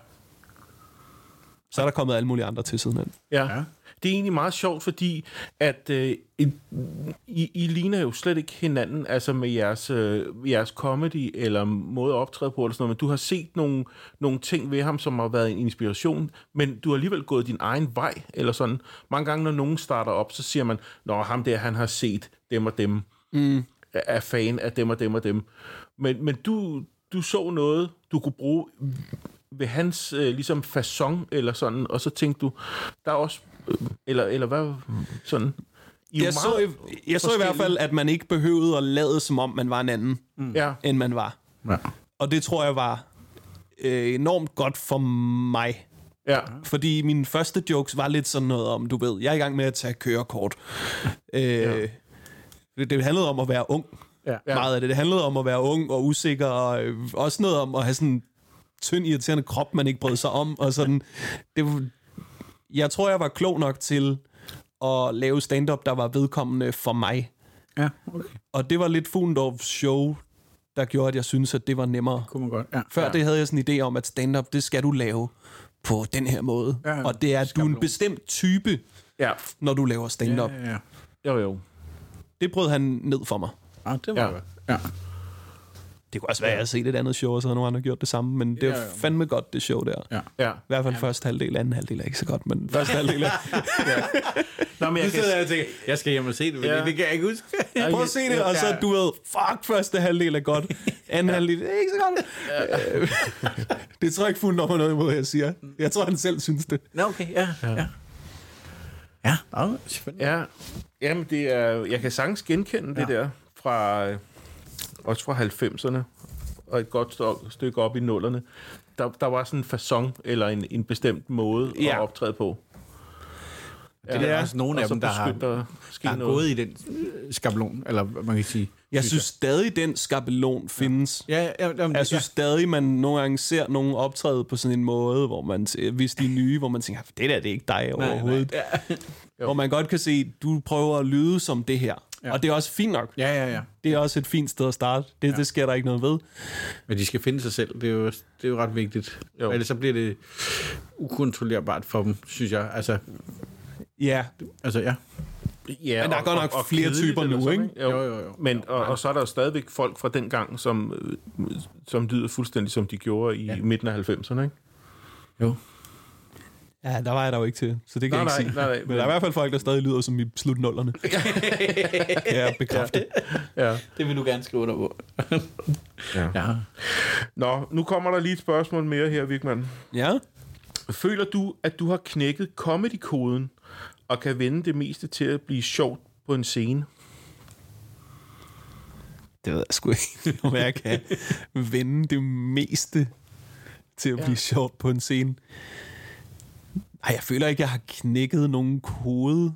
Så er der kommet alle mulige andre til siden hen. Ja. Ja. Det er egentlig meget sjovt, fordi at øh, I, I, ligner jo slet ikke hinanden, altså med jeres, øh, jeres comedy eller måde at optræde på, eller sådan noget, men du har set nogle, nogle ting ved ham, som har været en inspiration, men du har alligevel gået din egen vej, eller sådan. Mange gange, når nogen starter op, så siger man, Nå, ham der, han har set dem og dem, Mm. er fan af dem og dem og dem. Men, men du, du så noget, du kunne bruge ved hans øh, ligesom façon eller sådan, og så tænkte du, der er også, øh, eller, eller hvad, sådan, I Jeg så, i, jeg så i hvert fald, at man ikke behøvede at lade, som om man var en anden, Ja, end man var. Ja. Og det tror jeg var øh, enormt godt for mig. ja, Fordi mine første jokes var lidt sådan noget om, du ved, jeg er i gang med at tage kørekort. Øh, ja. det, det handlede om at være ung. Ja. Meget af det. Det handlede om at være ung og usikker, og øh, også noget om at have sådan tynd, irriterende krop, man ikke brød sig om. Og sådan, det, var- jeg tror, jeg var klog nok til at lave stand-up, der var vedkommende for mig. Ja, okay. Og det var lidt Fuglendorfs show, der gjorde, at jeg synes, at det var nemmere. Kunne man godt. Ja. Før ja. ja. det havde jeg sådan en idé om, at stand-up, det skal du lave på den her måde. Ja, ja. og det er, at du er en bestemt type, ja. når du laver stand-up. Ja, ja, ja. Jo, jo. Det brød han ned for mig. Ah, det var Ja. ja. godt. Ja. Det kunne også være, at jeg har set et andet show, og så havde nogle andre gjort det samme, men det Ja, var ja. fandme godt, det show der. Ja. Ja. I hvert fald første halvdel, anden halvdel er ikke så godt, men første halvdel er... Nå, men jeg Nu kan... jeg tænker, jeg skal hjem og se det, men Ja. ja. det kan jeg ikke huske. Prøv at se det, og så du ved, fuck, første halvdel er godt, anden halvdel er ikke så godt. Øh, det tror jeg ikke fuldt noget imod, jeg siger. Jeg tror, han selv synes det. Nå, okay, ja. Ja, ja. ja. ja selvfølgelig. Ja, jamen det er... Jeg kan sagtens genkende ja. det der fra... Også fra 90'erne, og et godt stykke- op i nullerne. Der, der var sådan en façon, eller en, en bestemt måde ja. Ja. at optræde på. Ja, det er også nogle og af dem, der har, der der har noget. gået i den skabelon, eller hvad man kan sige. Jeg synes stadig, den skabelon findes. Ja, ja, ja, jamen, Jeg synes stadig, man nogle gange ser nogen optræde på sådan en måde, hvor man, hvis de er nye, hvor man tænker, det der det er ikke dig overhovedet. Nej, nej, ja. Hvor man godt kan se, du prøver at lyde som det her. Ja. Og det er også fint nok. ja, ja, ja. Det er også et fint sted at starte. Det, ja. det sker der ikke noget ved. Men de skal finde sig selv. Det er jo, det er jo ret vigtigt. Jo. Ellers så bliver det ukontrollerbart for dem, synes jeg. Altså, Ja, altså ja. Ja, Men der er godt nok flere kedeligt typer eller nu, sådan, ikke? Jo. Jo, jo, jo. Men, og, og så er der jo stadigvæk folk fra den gang, som, som lyder fuldstændig som de gjorde i ja. midten af 90'erne, ikke? Jo. Ja, der var jeg der jo ikke til, så det kan Nej, jeg ikke nej, sige. nej, nej, Men der er i hvert fald folk, der stadig lyder som i slut nullerne. kan jeg bekræfte. Ja. Det vil du gerne skrive under på. ja. Ja. Nå, nu kommer der lige et spørgsmål mere her, Vigman. Ja. Føler du, at du har knækket comedy-koden, og kan vende det meste til at blive sjovt på en scene? Det ved jeg sgu ikke, om jeg kan vende det meste til at Ja. blive sjovt på en scene. Ej, jeg føler ikke, jeg har knækket nogen kode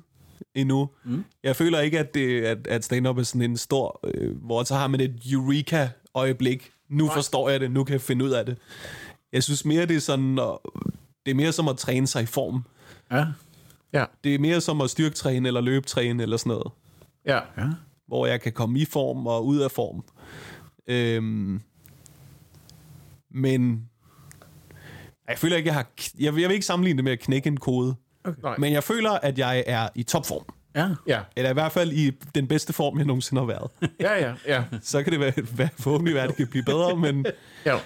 endnu. Mm. Jeg føler ikke, at, det, at, at stand-up er sådan en stor, øh, hvor så har man et eureka-øjeblik. Nu Nej. forstår jeg det, nu kan jeg finde ud af det. Jeg synes mere, det er sådan, og det er mere som at træne sig i form. Ja. Ja. Det er mere som at styrketræne eller løbetræne eller sådan noget Ja. Ja. hvor jeg kan komme i form og ud af form. Øhm, men jeg føler ikke, jeg har... Jeg, vil- jeg vil ikke sammenligne det med at knække en kode. Nej. Men jeg føler, at jeg er i topform. Ja. Ja. Eller i hvert fald i den bedste form, jeg nogensinde har været. Ja, ja, ja. Så kan det være, være forhåbentlig være, at det kan blive bedre, men ja.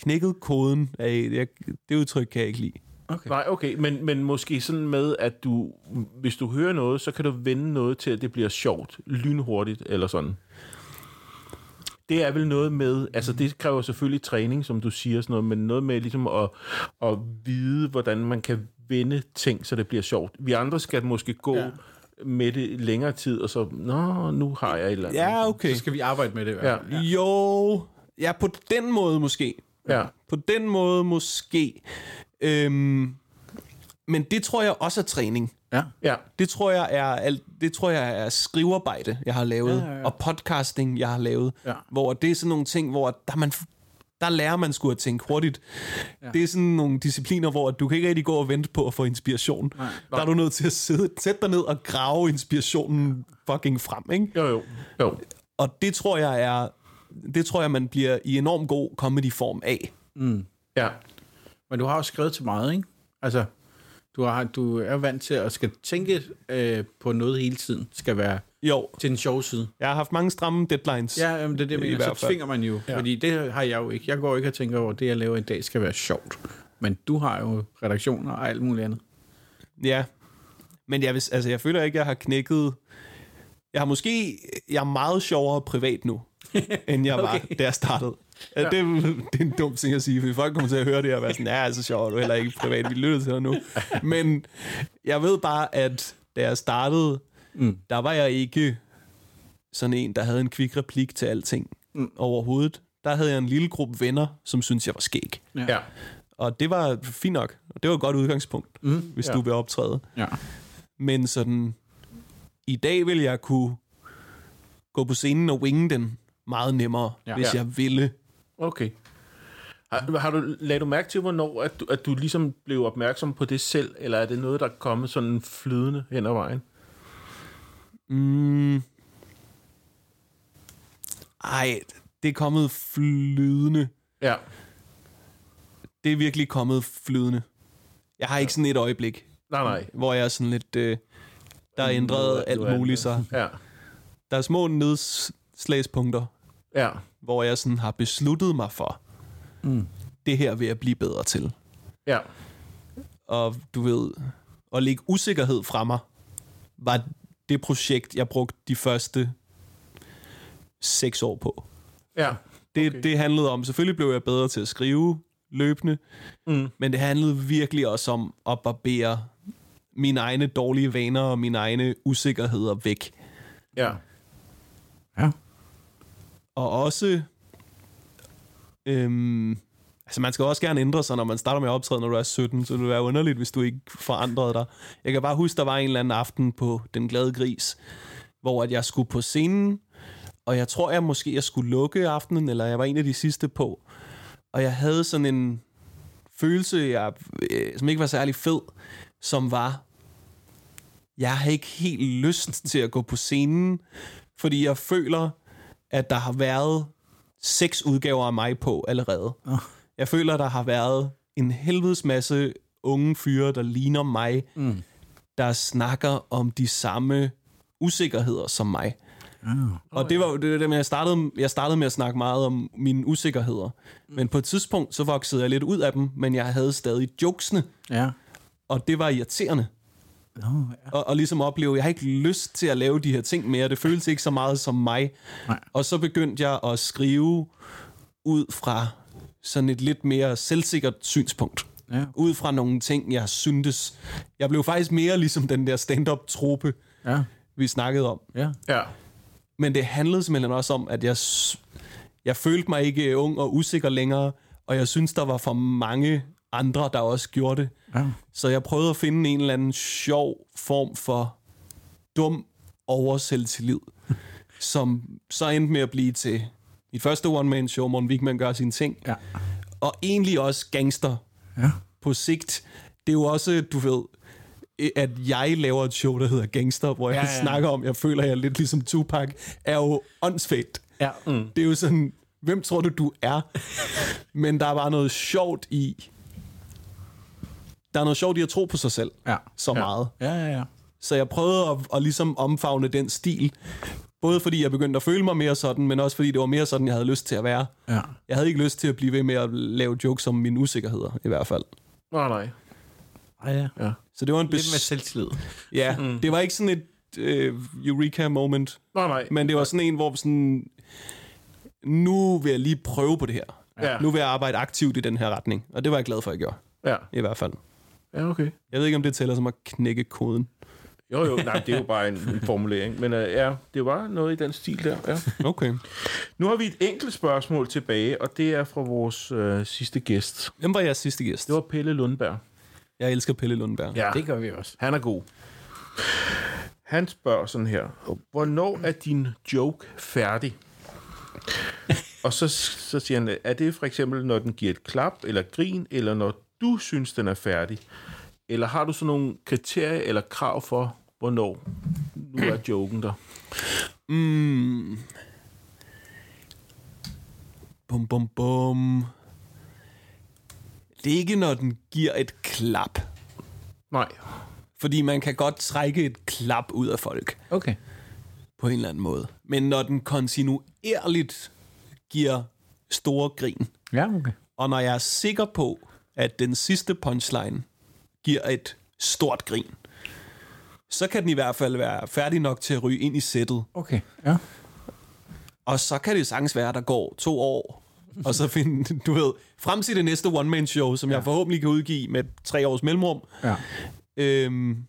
knækket koden, er, jeg, det udtryk kan jeg ikke lide. Okay. Nej, okay, men, men måske sådan med, at du, hvis du hører noget, så kan du vende noget til, at det bliver sjovt, lynhurtigt, eller sådan. Det er vel noget med, altså det kræver selvfølgelig træning, som du siger, sådan noget, men noget med ligesom at, at vide, hvordan man kan vende ting, så det bliver sjovt. Vi andre skal måske gå ja. Ja. med det længere tid, og så, nå, nu har jeg et eller andet. Ja, okay. Så skal vi arbejde med det. i hvert Ja. fald. Jo, ja, på den måde måske. Ja. På den måde måske. Øhm, men det tror jeg også er træning. Ja. Ja. Det tror jeg er alt, det tror jeg er skrivearbejde, jeg har lavet, Ja, ja, ja. og podcasting, jeg har lavet, Ja. hvor det er sådan nogle ting, hvor der, man, der lærer man sgu at tænke hurtigt. Ja. Det er sådan nogle discipliner, hvor du kan ikke rigtig gå og vente på at få inspiration. Nej. Der er du nødt til at sidde, sætte dig ned og grave inspirationen fucking frem, ikke? Jo, jo. jo. Og det tror jeg er, det tror jeg, man bliver i enorm god comedy-form af. Ja. Men du har også skrevet til meget, ikke? Altså, du, har, du er vant til at skal tænke øh, på noget hele tiden. Skal være Jo, til den sjove side. jeg har haft mange stramme deadlines. Ja, jamen, det er det, jeg mener. Så tvinger man jo. Ja. Fordi det har jeg jo ikke. Jeg går ikke og tænker over, at det, jeg laver i dag, skal være sjovt. Men du har jo redaktioner og alt muligt andet. Ja. Men jeg, vil, altså, jeg føler ikke, jeg har knækket... Jeg har måske... Jeg er meget sjovere privat nu, end jeg var, Okay. da jeg startede. Ja. Det, er- det er en dum ting at sige, fordi folk kommer til at høre det og være sådan, ja, så sjovt, du er heller ikke privat, vi lytter til dig nu. Men jeg ved bare, at da jeg startede, mm. der var jeg ikke sådan en, der havde en kvik replik til alting mm. overhovedet. Der havde jeg en lille gruppe venner, som syntes, jeg var skæg. Ja. ja. Og det var fint nok. Og det var et godt udgangspunkt, mm. hvis ja. du vil optræde. Ja. Men sådan, i dag vil jeg kunne gå på scenen og winge den meget nemmere, ja. hvis ja. jeg ville. Okay. Har, har du, lagde du mærke til, hvornår at du, at du ligesom blev opmærksom på det selv, eller er det noget, der er kommet sådan flydende hen ad vejen? Mm. Ej, det er kommet flydende. Ja. Det er virkelig kommet flydende. Jeg har ikke sådan et øjeblik, nej, nej. hvor jeg er sådan lidt... Øh, der er ændret alt muligt, så... Ja. Der er små nedslagspunkter, ja. hvor jeg sådan har besluttet mig for, mm. det her vil jeg blive bedre til. Ja. Og du ved, at lægge usikkerhed fra mig, var det projekt, jeg brugte de første seks år på. Ja. Okay. Det, det handlede om, selvfølgelig blev jeg bedre til at skrive løbende, mm. men det handlede virkelig også om at barbere mine egne dårlige vaner og mine egne usikkerheder væk. Ja. Ja. Og også... Øhm, altså, man skal også gerne ændre sig, når man starter med at optræde, når du er 17, så det vil være underligt, hvis du ikke forandrede dig. Jeg kan bare huske, der var en eller anden aften på Den Glade Gris, hvor at jeg skulle på scenen, og jeg tror, jeg måske jeg skulle lukke aftenen, eller jeg var en af de sidste på. Og jeg havde sådan en følelse, jeg, øh, som ikke var særlig fed, som var, jeg har ikke helt lyst til at gå på scenen, fordi jeg føler, at der har været seks udgaver af mig på allerede. Oh. Jeg føler, der har været en helvedes masse unge fyre, der ligner mig, mm. der snakker om de samme usikkerheder som mig. Oh. Og det var jo det, det jeg startede, jeg startede med at snakke meget om mine usikkerheder. Mm. Men på et tidspunkt, så voksede jeg lidt ud af dem, men jeg havde stadig jokesene. Ja. Og det var irriterende. Oh, ja. og, og ligesom opleve, jeg har ikke lyst til at lave de her ting mere. Det føles ikke så meget som mig. Nej. Og så begyndte jeg at skrive ud fra sådan et lidt mere selvsikkert synspunkt. Ja. Ud fra nogle ting, jeg syntes. Jeg blev faktisk mere ligesom den der stand-up-trope, ja. vi snakkede om. Ja. ja. Men det handlede simpelthen også om, at jeg, jeg følte mig ikke ung og usikker længere, og jeg synes, der var for mange andre, der også gjorde det. Ja. Så jeg prøvede at finde en eller anden sjov form for dum overselvtillid, som så endte med at blive til mit første one-man-show, hvor Wigman gør sine ting. Ja. Og egentlig også gangster ja. på sigt. Det er jo også, du ved, at jeg laver et show, der hedder Gangster, hvor jeg ja, ja. snakker om, jeg føler, jeg er lidt ligesom Tupac, er jo åndssvagt. Ja. Mm. Det er jo sådan, hvem tror du, du er? Men der er bare noget sjovt i, der er noget sjovt i at tro på sig selv ja. så ja. meget. Ja, ja, ja. Så jeg prøvede at, at ligesom omfavne den stil. Både fordi jeg begyndte at føle mig mere sådan, men også fordi det var mere sådan, jeg havde lyst til at være. Ja. Jeg havde ikke lyst til at blive ved med at lave jokes om mine usikkerheder, i hvert fald. Nej, nej. Ej, ja. ja. Så det var en Lidt med selvtillid. Ja, mm. det var ikke sådan et øh, eureka-moment. Nej, nej. Men det var sådan en, hvor sådan... Nu vil jeg lige prøve på det her. Ja. Nu vil jeg arbejde aktivt i den her retning. Og det var jeg glad for, at jeg gjorde. Ja. I hvert fald. Ja, okay. Jeg ved ikke, om det tæller som at knække koden. Jo, jo, nej, det er jo bare en, en formulering. Men uh, ja, det var noget i den stil der. Ja. Okay. Nu har vi et enkelt spørgsmål tilbage, og det er fra vores uh, sidste gæst. Hvem var jeres sidste gæst? Det var Pelle Lundberg. Jeg elsker Pelle Lundberg. Ja, det gør vi også. Han er god. Han spørger sådan her. Hvornår er din joke færdig? og så, så siger han, er det for eksempel, når den giver et klap eller grin, eller når du synes, den er færdig? Eller har du sådan nogle kriterier eller krav for, hvornår nu er joken der? Mm. Bum, bum, bum. Det er ikke, når den giver et klap. Nej. Fordi man kan godt trække et klap ud af folk. Okay. På en eller anden måde. Men når den kontinuerligt giver store grin. Ja, okay. Og når jeg er sikker på, at den sidste punchline giver et stort grin, så kan den i hvert fald være færdig nok til at ryge ind i sættet. Okay, ja. Og så kan det sagtens være, at der går to år, og så finde, du ved, frem til det næste one-man-show, som ja. jeg forhåbentlig kan udgive med tre års mellemrum, ja. øhm,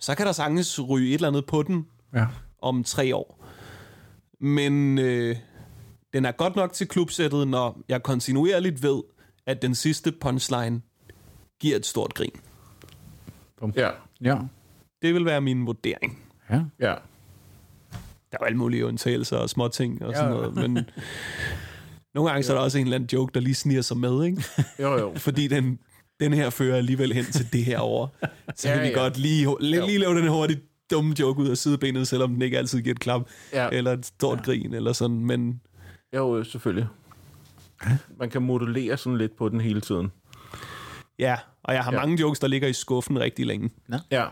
så kan der sagtens ryge et eller andet på den, Ja. om tre år. Men øh, den er godt nok til klubsættet, når jeg kontinuerligt ved, at den sidste punchline giver et stort grin. Ja, Ja. Det vil være min vurdering. Ja. ja. Der er jo alle mulige undtagelser og små ting og sådan Ja. noget, men nogle gange så er der også en eller anden joke, der lige sniger sig med, ikke? Jo, jo. Fordi den, den her fører alligevel hen til det her over. Så Ja, kan vi ja. godt lige, lige, lige lave den hurtigt dumme joke ud af sidebenet, selvom den ikke altid giver et klap, Ja. eller et stort ja. grin, eller sådan, men Jo, selvfølgelig. Man kan modulere sådan lidt på den hele tiden. ja, og jeg har Ja. ja. mange jokes, der ligger i skuffen rigtig længe, Ja,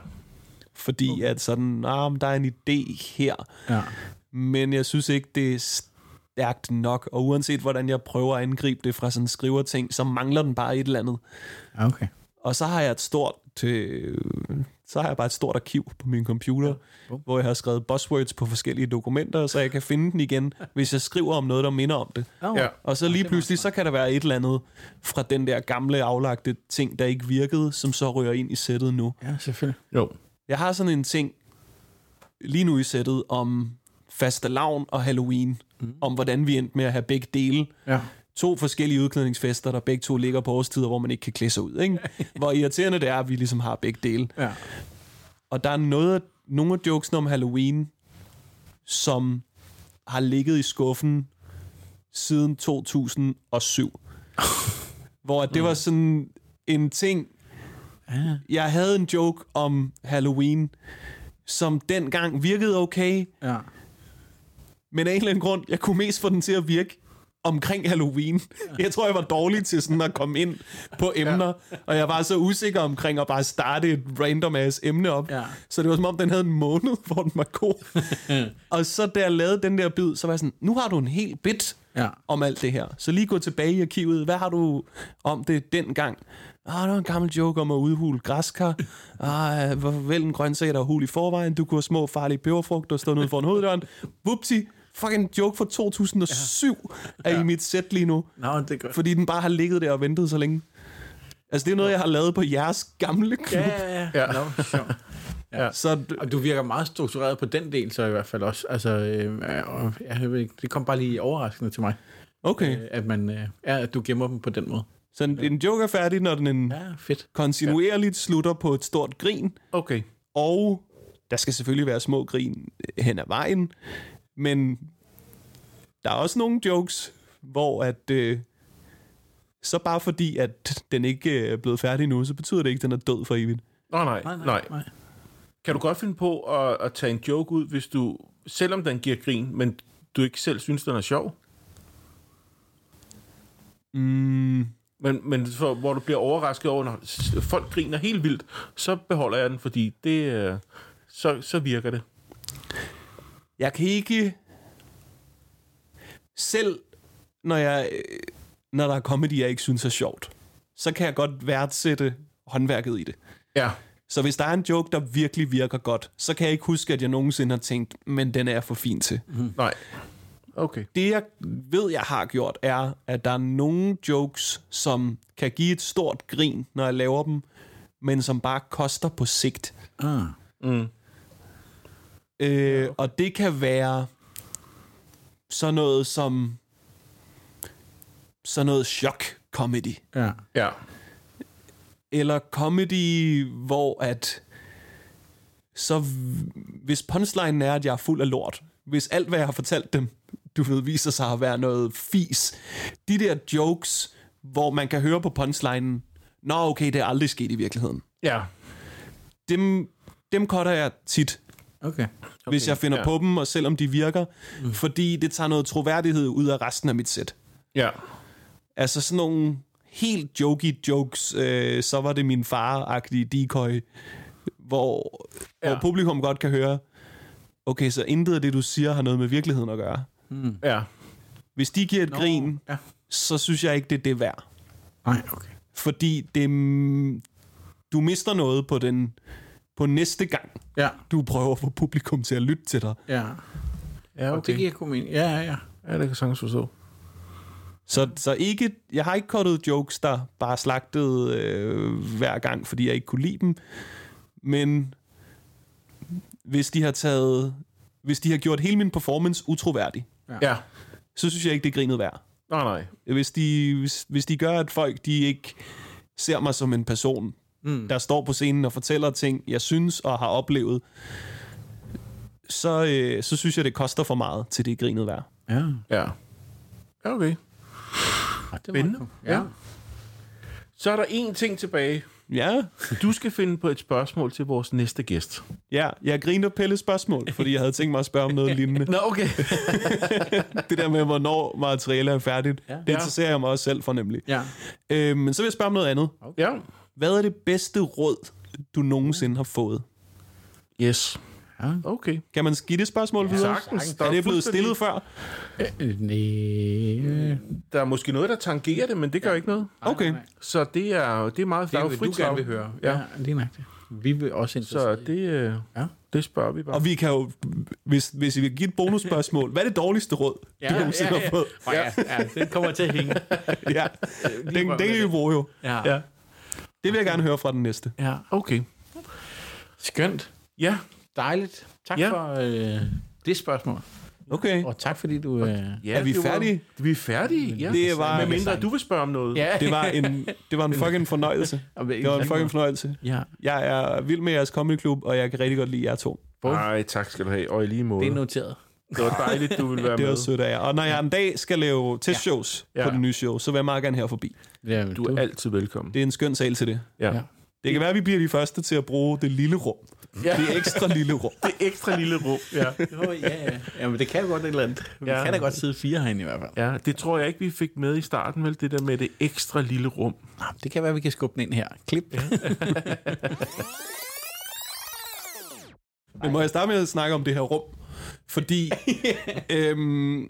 fordi at sådan, ah, men der er en idé her, Ja. men jeg synes ikke, det er stærkt nok, og uanset hvordan jeg prøver at angribe det fra sådan en skriverting, så mangler den bare et eller andet. Ja, Okay. Og så har jeg et stort, øh, så har jeg bare et stort arkiv på min computer, ja. hvor jeg har skrevet buzzwords på forskellige dokumenter, så jeg kan finde den igen, hvis jeg skriver om noget, der minder om det. Oh. ja. Og så lige pludselig, så kan der være et eller andet fra den der gamle aflagte ting, der ikke virkede, som så rører ind i sættet nu. Ja, selvfølgelig. Jo. Jeg har sådan en ting lige nu i sættet om fastelavn og Halloween, mm. om hvordan vi endte med at have begge dele. Ja. To forskellige udklædningsfester, der begge to ligger på årstider, hvor man ikke kan klæde sig ud. Ikke? Hvor irriterende det er, at vi ligesom har begge dele. Ja. Og der er noget, nogle af jokesene om Halloween, som har ligget i skuffen siden 2007. hvor det var sådan en ting... Jeg havde en joke om Halloween, som dengang virkede okay, Ja. men af en eller anden grund, jeg kunne mest få den til at virke omkring Halloween. Jeg tror, jeg var dårlig til sådan at komme ind på emner, og jeg var så usikker omkring at bare starte et random ass emne op. Ja. Så det var som om, den havde en måned, hvor den var god. og så da jeg lavede den der bid, så var jeg sådan, nu har du en hel bit Ja. om alt det her. Så lige gå tilbage i arkivet. Hvad har du om det dengang? Ah, det var en gammel joke om at udhule græskar. Ah, hvor vel en grøntsag, der er hul i forvejen. Du kunne have små farlige peberfrugter stående ude foran hoveddøren. Whoopsie. Fucking joke fra 2007 ja. er i mit sæt lige nu. Nå, det er godt. Fordi den bare har ligget der og ventet så længe. Altså, det er noget, jeg har lavet på jeres gamle klub. Ja, ja, Ja. ja. Nå, sjovt. Så Og du virker meget struktureret på den del, så i hvert fald også. Altså, øh, og jeg ved ikke, det kom bare lige overraskende til mig, okay. øh, at, man, øh, ja, at du gemmer dem på den måde. Så en, en joke er færdig, når den en Ja, fedt. kontinuerligt slutter på et stort grin. Okay. Og der skal selvfølgelig være små grin hen ad vejen, men der er også nogle jokes, hvor at øh, så bare fordi, at den ikke øh, er blevet færdig nu, så betyder det ikke, at den er død for evigt. Nå, nej, nej, nej. nej. Kan du godt finde på at, at tage en joke ud, hvis du, selvom den giver grin, men du ikke selv synes, den er sjov? Mm, Men, men for, hvor du bliver overrasket over, når folk griner helt vildt, så beholder jeg den, fordi det, øh, så, så virker det. Jeg kan ikke... Selv når, jeg, øh, når der er comedy, jeg ikke synes er sjovt, så kan jeg godt værdsætte håndværket i det. Ja. Så hvis der er en joke, der virkelig virker godt, så kan jeg ikke huske, at jeg nogensinde har tænkt, men den er jeg for fin til. Nej. Okay. Det jeg ved, jeg har gjort, er, at der er nogle jokes, som kan give et stort grin, når jeg laver dem, men som bare koster på sigt. Ah. Mm. Øh, og det kan være sådan noget som sådan noget chok-comedy. Ja. Ja. Eller comedy, hvor at så hvis punchlinen er, at jeg er fuld af lort, hvis alt, hvad jeg har fortalt dem, du ved, viser sig at være noget fis, de der jokes, hvor man kan høre på punchlinen, nå okay, det er aldrig sket i virkeligheden. Ja. Dem, dem cutter jeg tit, Okay. okay, hvis jeg finder ja. på dem, og selvom de virker, mm. fordi det tager noget troværdighed ud af resten af mit sæt. Ja. Altså sådan nogle helt jokey jokes, øh, så var det min far-agtige decoy, hvor, ja. Hvor publikum godt kan høre, okay, så intet af det, du siger, har noget med virkeligheden at gøre. Ja. Hvis de giver et Nå, grin, Ja. så synes jeg ikke, det er det værd. Nej, okay. Fordi det, mm, du mister noget på den på næste gang, Ja. du prøver at få publikum til at lytte til dig. Ja. Ja, Og det giver god mening. Ja, ja, ja. Ja, det kan jeg sagtens forstå. Så, så ikke, jeg har ikke kottet jokes, der bare slagtede øh, hver gang, fordi jeg ikke kunne lide dem. Men hvis de har taget hvis de har gjort hele min performance utroværdig, Ja. så synes jeg ikke, det er grinet værd. Nej, nej. Hvis de, hvis, hvis de gør, at folk de ikke ser mig som en person, mm. der står på scenen og fortæller ting, jeg synes og har oplevet, så, øh, så synes jeg, det koster for meget til det grinet værd. Ja. Ja. Ja, okay. Det var Spændende. cool. Ja. Så er der én ting tilbage. Ja, Du skal finde på et spørgsmål til vores næste gæst. ja jeg griner Pelle spørgsmål, fordi jeg havde tænkt mig at spørge om noget lignende. Nå, okay. Det der med, hvornår materialet er færdigt, ja. det interesserer jeg mig også selv for nemlig. Ja. Øh, men så vil jeg spørge om noget andet. ja. Hvad er det bedste råd, du nogensinde har fået? Yes. Ja. Okay. Kan man give det spørgsmål videre? sagtens. Der Er det blevet stillet før? Øh, nej. Der er måske noget, der tangerer det, men det gør ikke noget. Okay. Så det er, det er meget Det der er du gerne vil høre. Ja. Ja, lige nøjagtigt. Vi vil også Så det, øh, Ja. det spørger vi bare. Og vi kan jo, hvis, hvis I vil give et bonusspørgsmål, hvad er det dårligste råd, Ja, du ja, nogensinde ja, har fået? ja. ja, ja, den kommer til at hænge. Ja, den, den kan I bruge jo. Ja. Ja. Det vil jeg gerne høre fra den næste. ja. Okay. Skønt. Ja, Dejligt. Tak Ja. for øh, det spørgsmål. Okay. Og tak fordi du... Øh... ja Er vi det var- færdige? Vi er færdige, ja. Det var- Med mindre du vil spørge om noget. Ja. Det var en, det var en fucking fornøjelse. Det var en fucking fornøjelse. Ja, Jeg er vild med jeres comedy klub, og jeg kan rigtig godt lide jer to. Nej, tak skal du have. Og i lige måde. det er noteret. Det var dejligt, du ville være Det er med. også sødt af jer. Og når jeg en dag skal lave testshows ja. Ja. på det nye show, så vil jeg meget gerne her forbi. Ja, Du er altid velkommen. Det er en skøn sal til det. Ja. Ja. Det kan være, at vi bliver de første til at bruge det lille rum. Ja. Det ekstra lille rum. Det ekstra lille rum. Ja. Jo, ja, ja. Jamen, det kan godt et eller andet. Vi Ja. kan da godt sidde fire herinde i hvert fald. ja, det tror jeg ikke, vi fik med i starten, vel? Det der med det ekstra lille rum. Nå, Det kan være, vi kan skubbe den ind her. Klip. Ja. Men må jeg starte med at snakke om det her rum? Fordi øhm,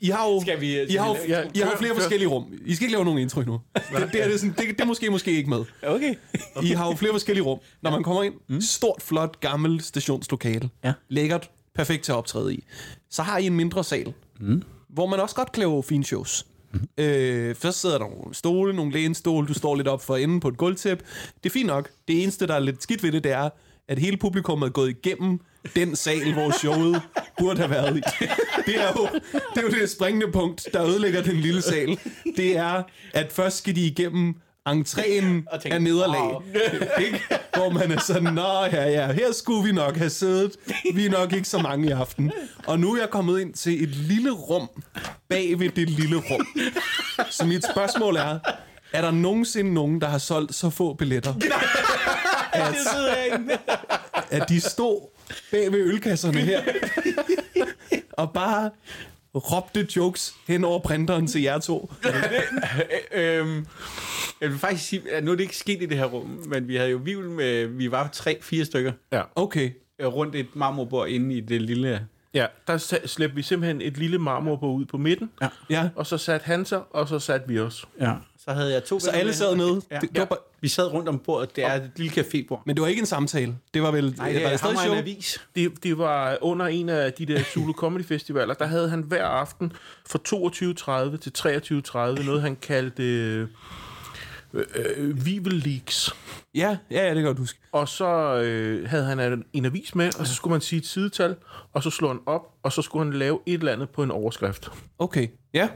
I har jo, Skal vi- I har, jo, lave- I har jo flere forskellige rum. I skal ikke lave nogen intro endnu. Det, det, er det, sådan, det, det er måske måske ikke med. Okay. I har jo flere forskellige rum. Når man kommer ind, mm. stort, flot, gammelt stationslokale. Ja. Lækkert, perfekt til at optræde i. Så har I en mindre sal, mm. hvor man også godt kan lave fine shows. Mm. Øh, først sidder der nogle stole, nogle lænestole, du står lidt op for enden på et gulvtæp. Det er fint nok. Det eneste, der er lidt skidt ved det, det er, at hele publikum er gået igennem den sal, hvor showet burde have været i. Det er jo det, er jo det springende punkt, der ødelægger den lille sal. Det er, at først skal de igennem entréen tænke, af nederlag. Ikke? Hvor man er sådan, nå ja, ja, her skulle vi nok have siddet. Vi er nok ikke så mange i aften. Og nu er jeg kommet ind til et lille rum bag ved det lille rum. Så mit spørgsmål er, er der nogensinde nogen, der har solgt så få billetter, at, at de stod bag ved ølkasserne her og bare råbte jokes hen over printeren til jer to? øhm, jeg vil faktisk sige, at nu er det ikke sket i det her rum, men vi havde jo vivl med, vi var tre-fire stykker Ja. Okay. øh, rundt et marmorbord inde i det lille... Ja, der slæbte vi simpelthen et lille marmorbord ud på midten, Ja. Ja. og så satte han sig, og så satte vi os. ja. Så havde jeg to Så alle sad nede. Ja. Det, det var bare, Vi sad rundt om bordet. Det er et lille cafébord. men det var ikke en samtale. Det var vel Nej, var det det stadig og en show? avis. Det, det var under en af de der Zulu Comedy Festivaler, der havde han hver aften fra 22.30 til 23.30 noget, han kaldte øh, øh, Vivel Leaks. Ja, ja, ja, det kan jeg godt huske. Og så øh, havde han en, en avis med, og så skulle man sige et sidetal, og så slog han op, og så skulle han lave et eller andet på en overskrift. Okay, ja.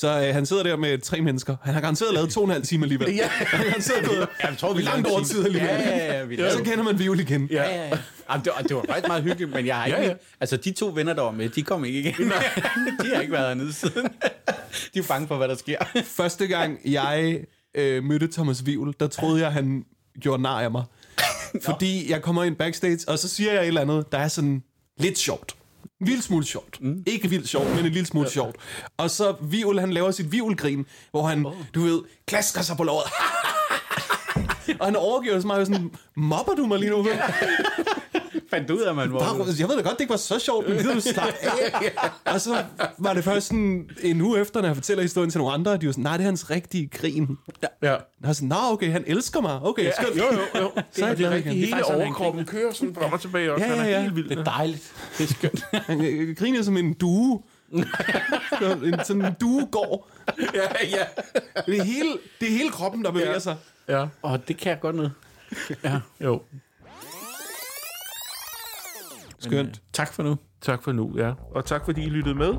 Så øh, han sidder der med tre mennesker. Han har garanteret lavet to og en halv time alligevel. Ja. Han har garanteret gået Ja, jeg tror, vi langt over tid alligevel. Ja, ja, ja. Vi Og lavede, så kender man viol igen. Ja. ja, ja, ja. Jamen, det, var, det var faktisk meget hyggeligt, men jeg har ikke... Ja, ja. Altså, de to venner, der var med, de kom ikke igen. de har ikke været hernede siden. de er bange for, hvad der sker. Første gang jeg øh, mødte Thomas Vivl, der troede jeg, han gjorde nar af mig. Fordi jeg kommer ind backstage, og så siger jeg et eller andet, der er sådan lidt sjovt. En lille smule sjovt. Mm. Ikke vildt sjovt, men en lille smule ja. sjovt. Og så Vivl, han laver sit Vivlgrin, hvor han, oh. du ved, klasker sig på låret. og han overgiver så meget sådan, mobber du mig lige nu? Fandt ud af, at man var... Bare, jeg ved da godt, det ikke var så sjovt, men gider du slappe af? Og så var det først sådan en uge efter, når jeg fortæller historien til nogle andre, at de var sådan, nej, det er hans rigtige grin. Ja. Og jeg var sådan, nå okay, han elsker mig. Okay, ja. skønt. Jo, jo, jo. Så er jeg det er glad rigtigt. igen. Hele overkroppen kører sådan frem og tilbage også. Ja, Han er ja, ja. helt vild. Det er dejligt. Det er skønt. Han øh, griner som en due. en, sådan en due går. Ja, ja. Det er hele, det er hele kroppen, der bevæger Ja. sig. Ja, Og det kan jeg godt noget. Ja. jo. Skønt. Men, øh, tak for nu. Tak for nu, ja. Og tak fordi I lyttede med.